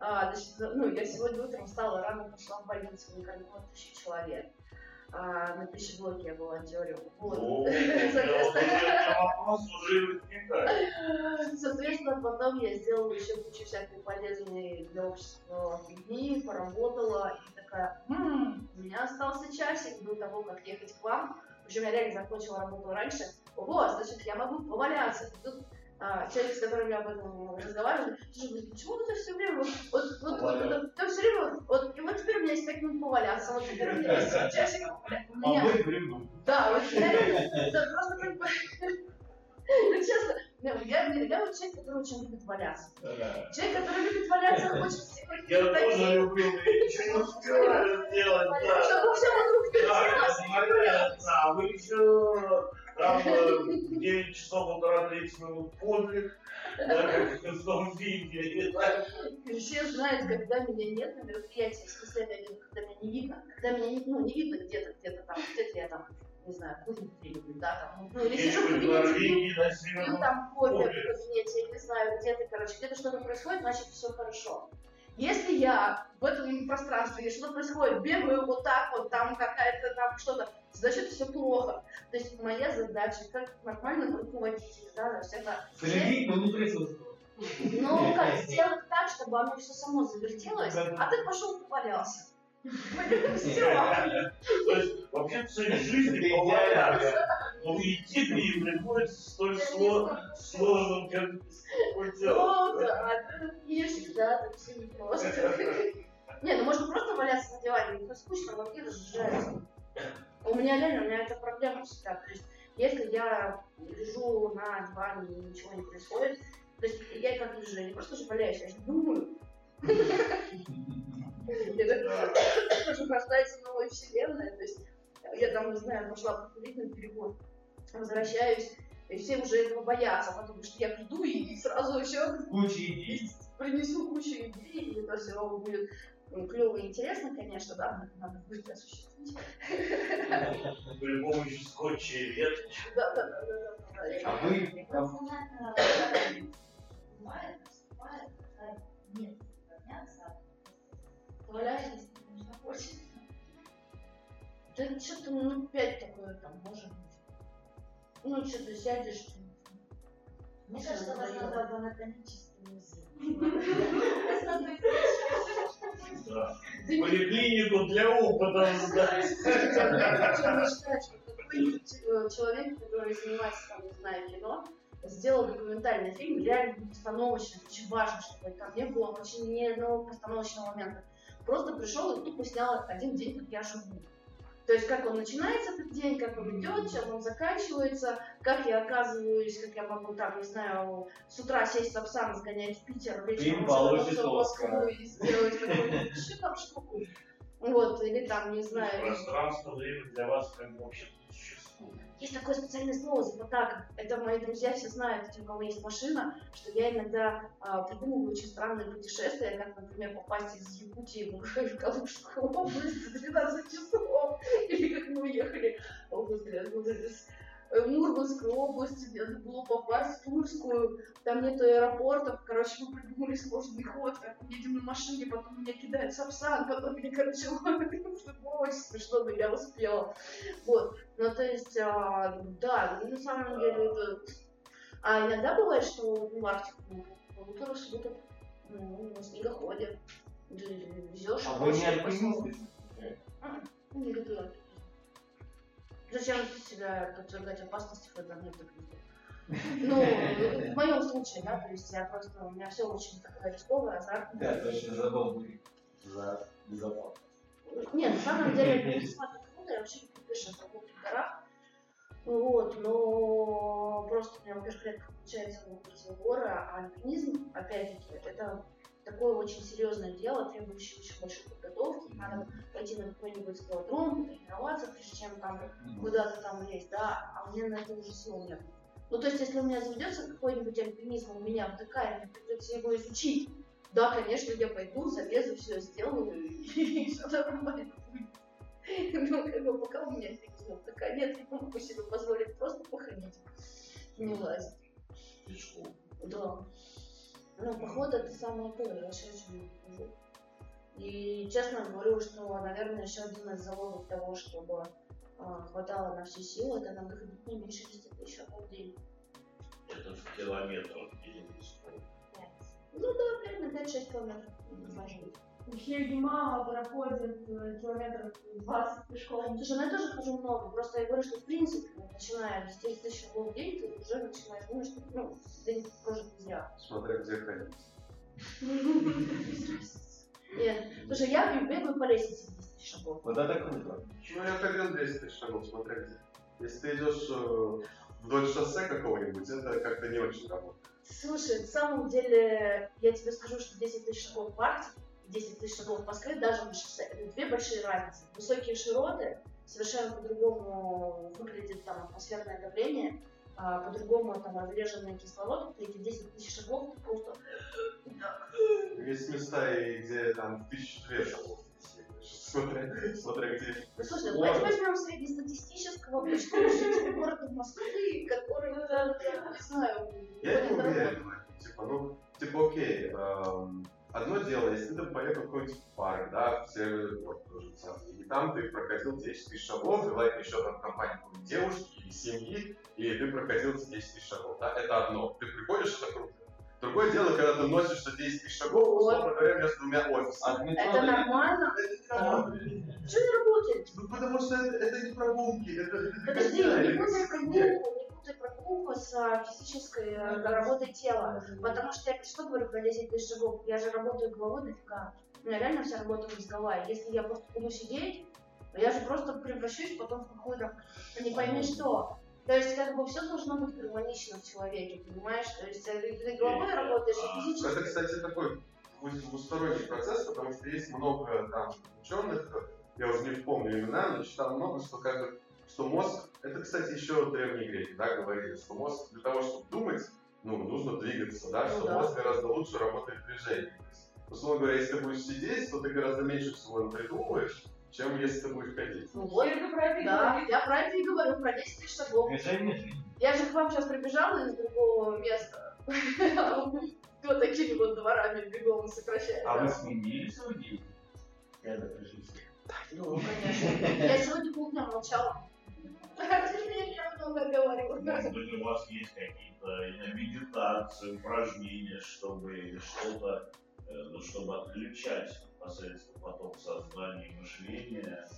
Speaker 2: А, значит, ну, я сегодня утром встала рано, пошла в больницу, накормила тысячу человек. А, на пищеблоке я волонтерю. Вот.
Speaker 3: О,
Speaker 2: Соответственно,
Speaker 3: Вопрос уже возникает.
Speaker 2: Соответственно, потом я сделала еще кучу всякой полезной для общества фигни, поработала и такая, «М, у меня остался часик до того, как ехать к вам. Причем я реально закончила работу раньше. Ого, значит, я могу поваляться. Тут а, человек, с которым я об этом разговаривала, блин, почему ты все время вот, вот, вот, вот, ты все время вот, и вот теперь у меня есть пять минут поваляться, вот теперь у меня есть часик. У меня- да, вот я реально, просто как бы, ну честно, ну, я, я вот человек, который очень любит валяться.
Speaker 4: Да.
Speaker 2: Человек, который любит валяться, хочет всех
Speaker 3: Я тоже люблю, я ничего не успеваю сделать. Да.
Speaker 2: чтобы все вокруг
Speaker 3: Да,
Speaker 2: вертелось.
Speaker 3: это понятно. А вы еще там э, 9 часов полтора 30 минут подвиг, да, как в том виде. И.
Speaker 2: Все знают, когда меня нет на мероприятии, в смысле, когда меня не видно, когда меня не, ну, не видно где-то, где-то там, где-то я там, не знаю, курить где-нибудь, да, там, ну, или сижу в кабинете, пью там кофе в кабинете, я не знаю, где-то, короче, где-то что-то происходит, значит, все хорошо. Если я в этом пространстве, если что-то происходит, бегаю вот так вот, там какая-то там что-то, значит, все плохо. То есть моя задача, как нормального руководителя, да,
Speaker 4: но не присутствовать.
Speaker 2: ну, как сделать так, чтобы оно все само завертелось, а ты пошел повалялся. Все.
Speaker 3: То есть вообще цель жизни поваляться. Ну идти к ней будет столь
Speaker 2: Это
Speaker 3: сло- сложным, как такое
Speaker 2: Ну, да, это, конечно, да, так все непросто. Не, ну можно просто валяться на диване, это скучно, вампиры разжижаются. У меня реально, у меня это проблема всегда. То есть, если я лежу на диване и ничего не происходит, то есть я как лежу, я не просто же валяюсь, я же думаю. Так хочу рождается новая вселенная, то есть я там, не знаю, пошла покурить на переход, возвращаюсь, и все уже этого боятся, потому что я приду и сразу еще
Speaker 4: Куча идей.
Speaker 2: принесу кучу идей, и это все будет клево и интересно, конечно, да, надо будет осуществить.
Speaker 3: При помощи скотча и веточек.
Speaker 2: Да, да, да, да, да.
Speaker 4: А вы там
Speaker 6: нет нужно хочется.
Speaker 2: Да что-то ну пять такое там может быть. Ну, что-то сядешь,
Speaker 6: Мне
Speaker 2: Всё,
Speaker 6: кажется, вас надо в анатомический музей.
Speaker 3: Да. Поликлинику для опыта сдать.
Speaker 2: Мне что э, человек, который занимается, там, не знаю, кино, сделал документальный фильм, реально постановочный, очень важно, чтобы там не было вообще ни одного постановочного момента. Просто пришел и тупо снял один день, как я живу. То есть, как он начинается этот день, как он идет, чем он заканчивается, как я оказываюсь, как я могу там, не знаю, с утра сесть в Сапсан, сгонять в Питер, вечером в. Москву и сделать какую-нибудь еще там штуку. Вот, или там, не знаю,
Speaker 3: Пространство, время для вас как бы вообще существует.
Speaker 2: Есть такое специальное слово запотака. Это мои друзья все знают, у кого есть машина, что я иногда а, придумываю очень странные путешествия, как, например, попасть из Якутии в Калужскую область за 12 часов. Или как мы уехали о, господи, с- э, Мурманскую область, надо было попасть в Тульскую, там нет аэропортов, короче, мы придумали сложный ход, как мы едем на машине, потом меня кидают Сапсан, потом меня, короче, ловят. Это было очень смешно, но я успела. Вот. Ну, то есть, а, да, на самом деле это... А иногда бывает, что в Арктику полутора суток ну, на снегоходе везешь.
Speaker 4: А вы не альпинист?
Speaker 2: Не люблю альпинизм. Зачем себя подвергать опасности, когда нет альпинизма? Ну, в моем случае, да, то есть я просто, у меня все очень такое рисковое, азартное.
Speaker 4: Да, точно забыл бы за безопасность.
Speaker 2: Нет, на самом деле альпинизм это круто, я вообще люблю пешие прогулки в горах. Вот, но просто у меня, во-первых, редко получается выбраться в горы, а альпинизм, опять-таки, это такое очень серьезное дело, требующее очень большой подготовки. Надо пойти на какой-нибудь скалодром, тренироваться, прежде чем там куда-то там лезть, да, а у меня на это уже сил нет. Ну, то есть, если у меня заведется какой-нибудь альпинизм, у меня втыкает, мне придется его изучить, да, конечно, я пойду, залезу, все сделаю, и все нормально будет. Ну, как бы пока у меня альпинизма такая нет, я могу себе позволить просто походить, не лазить.
Speaker 3: Пешком.
Speaker 2: Да. Ну, поход это самое то, я сейчас очень хожу. И честно говорю, что, наверное, еще один из залогов того, чтобы а, хватало на все силы, это надо ходить не меньше 10 тысяч шагов в день.
Speaker 3: Это в километрах единиц.
Speaker 2: Ну да, примерно 5-6 километров должно быть.
Speaker 5: Хельги мало проходит э, километров 20 пешком.
Speaker 2: Слушай, ну я тоже хожу много, просто я говорю, что в принципе, начиная с 10 тысяч шагов в день, ты уже начинаешь думать, что ну, день прожит зря.
Speaker 1: Смотря где ходить.
Speaker 2: Нет, слушай, я бегаю по лестнице 10 тысяч шагов.
Speaker 4: Вот это круто.
Speaker 1: Ну, я ходил 10 тысяч шагов, смотря где. Если ты идешь э, вдоль шоссе какого-нибудь, это как-то не очень работает.
Speaker 2: Слушай, на самом деле, я тебе скажу, что 10 тысяч шагов в Арктике 10 тысяч шагов в Москве даже на шоссе, две большие разницы. Высокие широты, совершенно по-другому выглядит там атмосферное давление, а по-другому там разреженный кислород, и эти 10 тысяч шагов ты просто...
Speaker 1: Есть места, где там в тысячу две шагов. Смотря, смотря где.
Speaker 2: Ну, слушай, давайте возьмем среднестатистического почтового жителя города Москвы, который, не знаю,
Speaker 1: Я не уверен, типа, ну, типа, окей, эм, одно дело, если ты поехал в какой-нибудь парк, да, в Северный город тоже самое, и там ты проходил 10 тысяч шагов, и лайк еще там какой-нибудь девушки или семьи, и ты проходил эти 10 тысяч шагов, да, это одно. Ты приходишь, это круто. Другое дело, когда ты носишься 10 тысяч шагов, условно говоря, между двумя офисами.
Speaker 2: Это нормально?
Speaker 1: Это не работает.
Speaker 2: Что не работает?
Speaker 1: Ну, потому что это, это не прогулки, это, это
Speaker 2: Подожди, не
Speaker 1: это
Speaker 2: путай
Speaker 1: как
Speaker 2: прогулку, путай прогулку с а, физической а, работой тела. Потому что я что говорю про 10 тысяч шагов? Я же работаю головой дофига. У меня реально вся работа мозговая. Если я просто буду сидеть, я же просто превращусь потом в какую-то не пойми что. То есть как бы все должно быть гармонично в человеке, понимаешь? То есть э, ты, головой работаешь, и физически.
Speaker 1: Это, кстати, такой дву- двусторонний процесс, потому что есть много там ученых, я уже не помню имена, но читал много, что как бы, что мозг, это, кстати, еще древние греки, да, говорили, что мозг для того, чтобы думать, ну, нужно двигаться, да,
Speaker 2: Ну
Speaker 1: что
Speaker 2: да.
Speaker 1: мозг гораздо лучше работает в движении. То есть, условно говоря, если ты будешь сидеть, то ты гораздо меньше всего придумываешь, чем если ты будешь ходить.
Speaker 2: Ну вот,
Speaker 5: Только про это
Speaker 2: да, я про это и говорю, про 10 тысяч шагов.
Speaker 4: Движение.
Speaker 2: Я же к вам сейчас прибежала из другого места. Вот такими вот дворами бегом сокращаете.
Speaker 4: А вы сменили? Когда пришли сюда?
Speaker 2: Ну, конечно. Я сегодня полдня молчала. Много говорю.
Speaker 3: Может быть, у вас есть какие-то медитации, упражнения, чтобы что-то, э, ну, чтобы отключать посредством поток сознания и мышления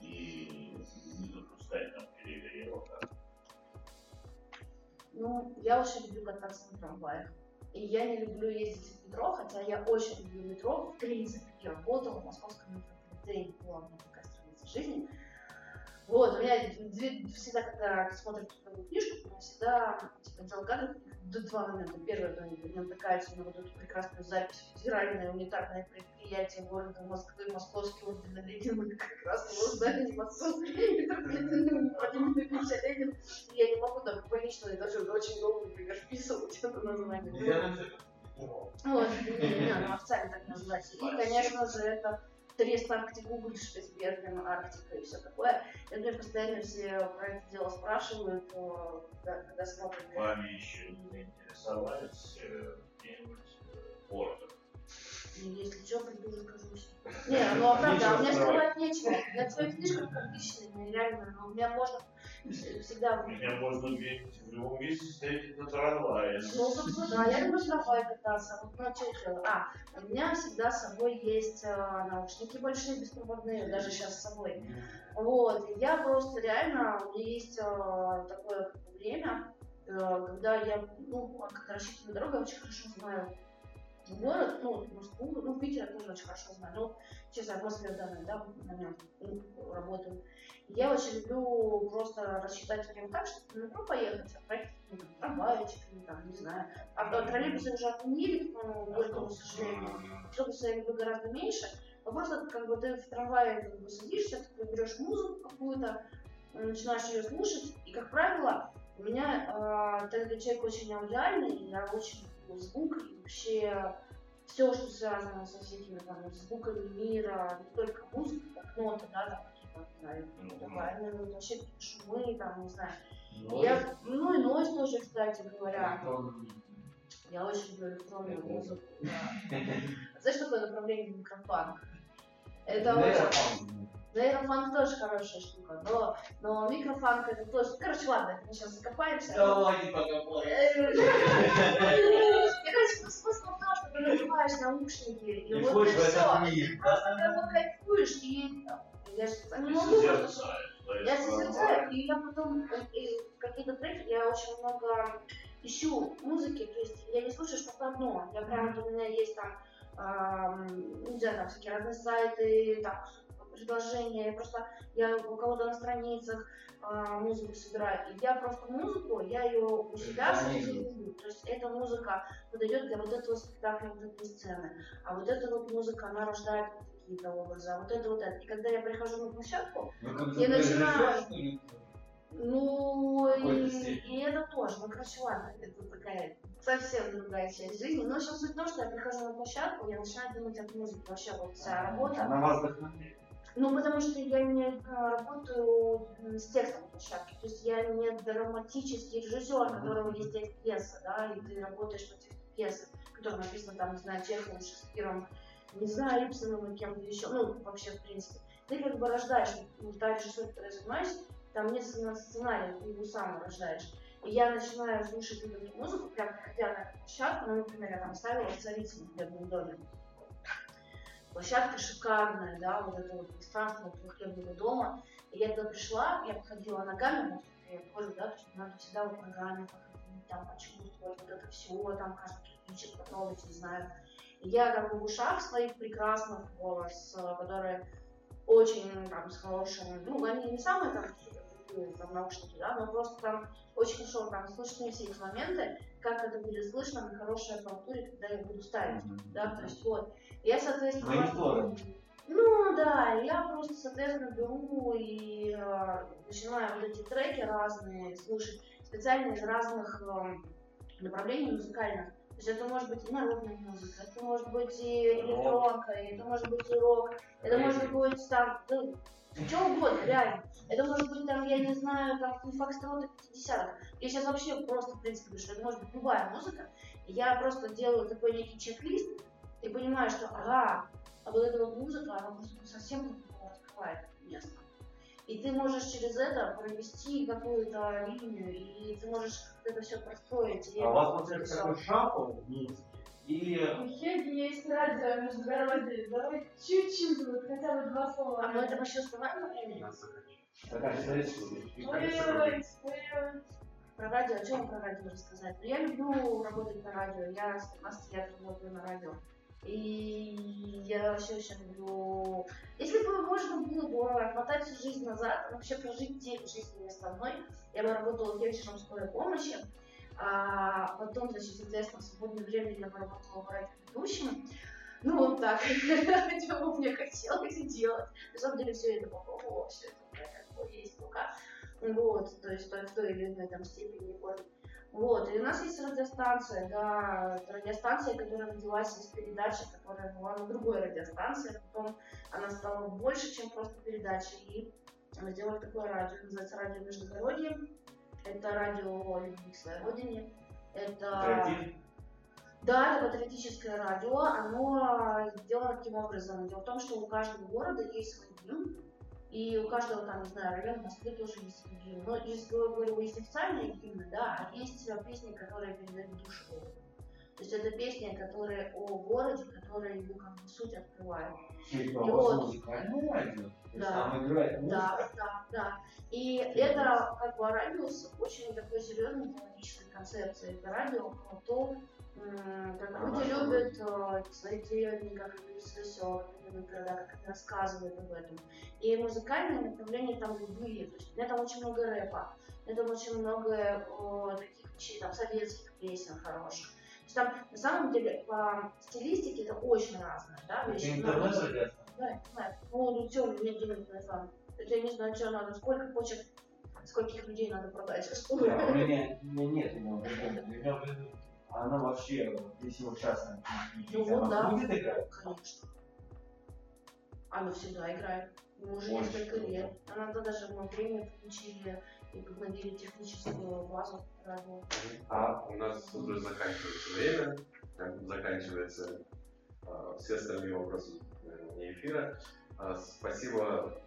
Speaker 3: и не допускать там перегрева.
Speaker 2: Ну, я очень люблю кататься на трамваях. И я не люблю ездить в метро, хотя я очень люблю метро. В принципе, я работала в московском метрополитене, была меня такая страница жизни. Вот, у меня две- всегда, когда смотрят какую книжку, у меня всегда типа, делал кадры до два момента. Первое, это они натыкаются на вот эту прекрасную запись Федеральное унитарное предприятие города Москвы, Московский орден Ленина, как раз его здание Московский Ильич Ленин. Я не могу там больничную даже очень долго например, вписывать это название.
Speaker 4: Я
Speaker 2: Вот, ну, официально так называется. И, конечно же, это Трест Арктик Уголь, Шпицберген, Арктика и все такое. И мне постоянно все про это дело спрашивают, когда, когда смотрят.
Speaker 3: Вами еще не э, где-нибудь э.
Speaker 2: Если что, приду, расскажусь. Не, ну а правда, у меня скрывать нечего. У меня твоя книжка отличная, реально, но у меня можно всегда...
Speaker 3: Меня можно где-нибудь в любом месте встретить на трамвае.
Speaker 2: Ну, собственно, да, я люблю с трамвае кататься. Вот, ну, что я? А, у меня всегда с собой есть э, наушники большие, беспроводные, даже сейчас с собой. Вот, и я просто реально, у меня есть э, такое время, э, когда я, ну, как рассчитываю дорогу, я очень хорошо знаю город, ну, Москву, ну, Питер я тоже очень хорошо знаю, ну, честно, в данный да, момент ну, работаю. Я очень люблю просто рассчитать время так, чтобы на метро поехать, а проехать ну, там, трамвайчиками, там, не знаю. А троллейбусы уже отменили, к горькому сожалению. Автобусы я люблю гораздо меньше. Но просто как бы ты в трамвае как бы сидишься, ты берешь музыку какую-то, начинаешь ее слушать, и, как правило, у меня э, так как я человек очень аудиальный, я очень звук, вообще все, что связано со всякими там звуками мира, не только музыка, как ноты, да, там какие-то, не знаю, музыкальные, вообще какие-то шумы, там, не знаю. Я, ну и нойз тоже, кстати говоря. Я очень люблю электронную музыку. Да. Знаешь, такое направление микрофанк? Это очень... Нейрофанк тоже хорошая штука, но, но микрофанк это тоже... Короче, ладно, это мы сейчас закопаемся.
Speaker 4: Давайте поговорим.
Speaker 2: Короче, смысл в том, что ты надеваешь наушники, и вот
Speaker 4: входишь
Speaker 2: ты все. Просто как бы кайфуешь, и я же так не могу просто я созерцаю, и я потом э, какие-то треки, я очень много ищу музыки, то есть я не слушаю что-то одно. Я прям, у меня есть там, ам, не знаю, там всякие разные сайты, там, предложения, я просто, я у кого-то на страницах а, музыку собираю, и я просто музыку, я ее у себя сохраню. То есть эта музыка подойдет для вот этого спектакля, вот этой сцены, а вот эта вот музыка, она рождает какие-то образы, а вот это вот это. И когда я прихожу на площадку,
Speaker 4: Ну,
Speaker 2: Я начинаю- ну, и, и это тоже. Ну, короче, ладно, это такая совсем другая часть жизни. Но сейчас суть в том, что я прихожу на площадку, я начинаю думать от музыки. Вообще вот вся работа.
Speaker 4: Она вас вдохновляет.
Speaker 2: Ну, потому что я не э, работаю с текстом площадки. То есть я не драматический режиссер, у которого есть текст пьесы, да, и ты работаешь по тексту пьесы, которая написана там, не знаю, Чеховым, Шекспиром, не знаю, Ипсоном и кем-то еще. Ну, вообще, в принципе. Ты как бы рождаешь, та режиссура, которой я занимаюсь, там нет сцена- сценария, ты его сам рождаешь. И я начинаю слушать эту музыку, прям приходя на площадку, ну, например, я там ставила Царицыну в «Бедном доме». Площадка шикарная, да, вот это вот пространство хлебного дома. И я туда пришла, я походила ногами, вот я тоже, да, то есть надо всегда вот ногами там почувствовать вот это все, там каждый кирпичик потрогать, не знаю. И я как бы в ушах своих прекрасных голос, э, которые очень там с хорошим, ну, они не самые там крутые, там наушники, да, но просто там очень хорошо там слышны все эти моменты, как это будет слышно на хорошей аппаратуре, когда я буду ставить, да, то есть вот. Я, соответственно,
Speaker 4: Мониторы.
Speaker 2: ну да, я просто, соответственно, беру и э, начинаю вот эти треки разные слушать, специально из разных э, направлений музыкальных. То есть это может быть и народная музыка, это может быть и электронка, это может быть и рок, это может быть там, ну, что угодно, реально. Это может быть там, я не знаю, там фокстроты 50-х. Я сейчас вообще просто, в принципе, говорю, что это может быть любая музыка. Я просто делаю такой некий чек-лист, и понимаю, что ага, а вот эта вот музыка, она просто совсем открывает место. И ты можешь через это провести какую-то линию, и ты можешь это все простроить.
Speaker 4: А у
Speaker 2: это
Speaker 4: вас получается
Speaker 2: всё.
Speaker 4: такой шафл музыке? Или
Speaker 5: У Хеги есть радио международное. Давай чуть-чуть, вот хотя бы два слова.
Speaker 2: А мы это еще успеваем по времени?
Speaker 4: Такая
Speaker 5: ой-ой.
Speaker 2: Про радио, о чем про радио рассказать? Ну, Я люблю работать на радио, я с 15 лет работаю на радио. И я вообще очень люблю... Если бы можно было бы отмотать всю жизнь назад, вообще прожить 9 жизней вместо одной, я бы работала фельдшером скорой помощи, а потом, значит, соответственно, в свободное время я работала радиоведущим. Ну, вот так, чего мне хотелось делать. На самом деле, все это попробовала, все это у меня как бы есть пока. Вот, то есть в той или иной там степени форме. Вот, и у нас есть радиостанция, да, радиостанция, которая родилась из передачи, которая была на другой радиостанции, потом она стала больше, чем просто передача, и мы сделали такое радио, называется радио Междугородье, это радио любви к своей родине, это... Да, это патриотическое радио, оно сделано таким образом. Дело в том, что у каждого города есть свой гимн, и у каждого там, не знаю, района в Москве тоже есть свой гимн. Но если говорю, есть официальные гимны, да, а есть песни, которые передают душу. То есть это песни, которые о городе, которые его как бы суть открывают. И
Speaker 4: вас
Speaker 2: вот.
Speaker 4: есть
Speaker 2: Да.
Speaker 4: там играет музыка?
Speaker 2: Да, да, да. И это как бы радио с очень такой серьезной идеологической концепцией. Это радио про то, как люди любят э, свои деревни, как свои села, как они рассказывают об этом. И музыкальные направления там любые. То есть у меня там очень много рэпа, у меня там очень много э, таких вещей, там советских песен хороших. То есть там на самом деле по стилистике это очень разное, да,
Speaker 4: Это интернет радио?
Speaker 2: Да, я знаю. Ну, ну что, нет денег на это. Это я не знаю, что надо, сколько почек, скольких людей надо продать.
Speaker 4: Да, у меня, у меня нет имела в виду. Я имел в виду, она вообще, если вот частная
Speaker 2: Ну вот, да.
Speaker 4: будет играть?
Speaker 2: Конечно. Она всегда играет. Мы уже
Speaker 4: Ой,
Speaker 2: несколько
Speaker 4: круто.
Speaker 2: лет. Она тогда даже мы время получили и подновили техническую базу.
Speaker 1: А у нас уже заканчивается время, заканчиваются э, все остальные вопросы наверное, вне эфира. А, спасибо,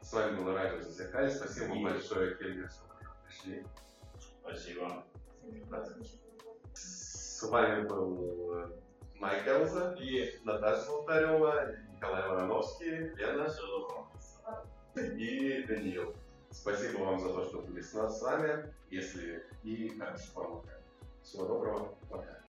Speaker 1: с вами было радио Зазеркалье. Спасибо вам
Speaker 3: И-
Speaker 1: большое, Кельга, что вы пришли.
Speaker 3: Спасибо.
Speaker 1: С вами был э, Майк Элза и Наташа Золотарева, Николай Вороновский, Лена
Speaker 3: доброго.
Speaker 1: и Даниил. Спасибо вам за то, что были с нас с вами. Если и хорошо вам. Всего доброго. Пока.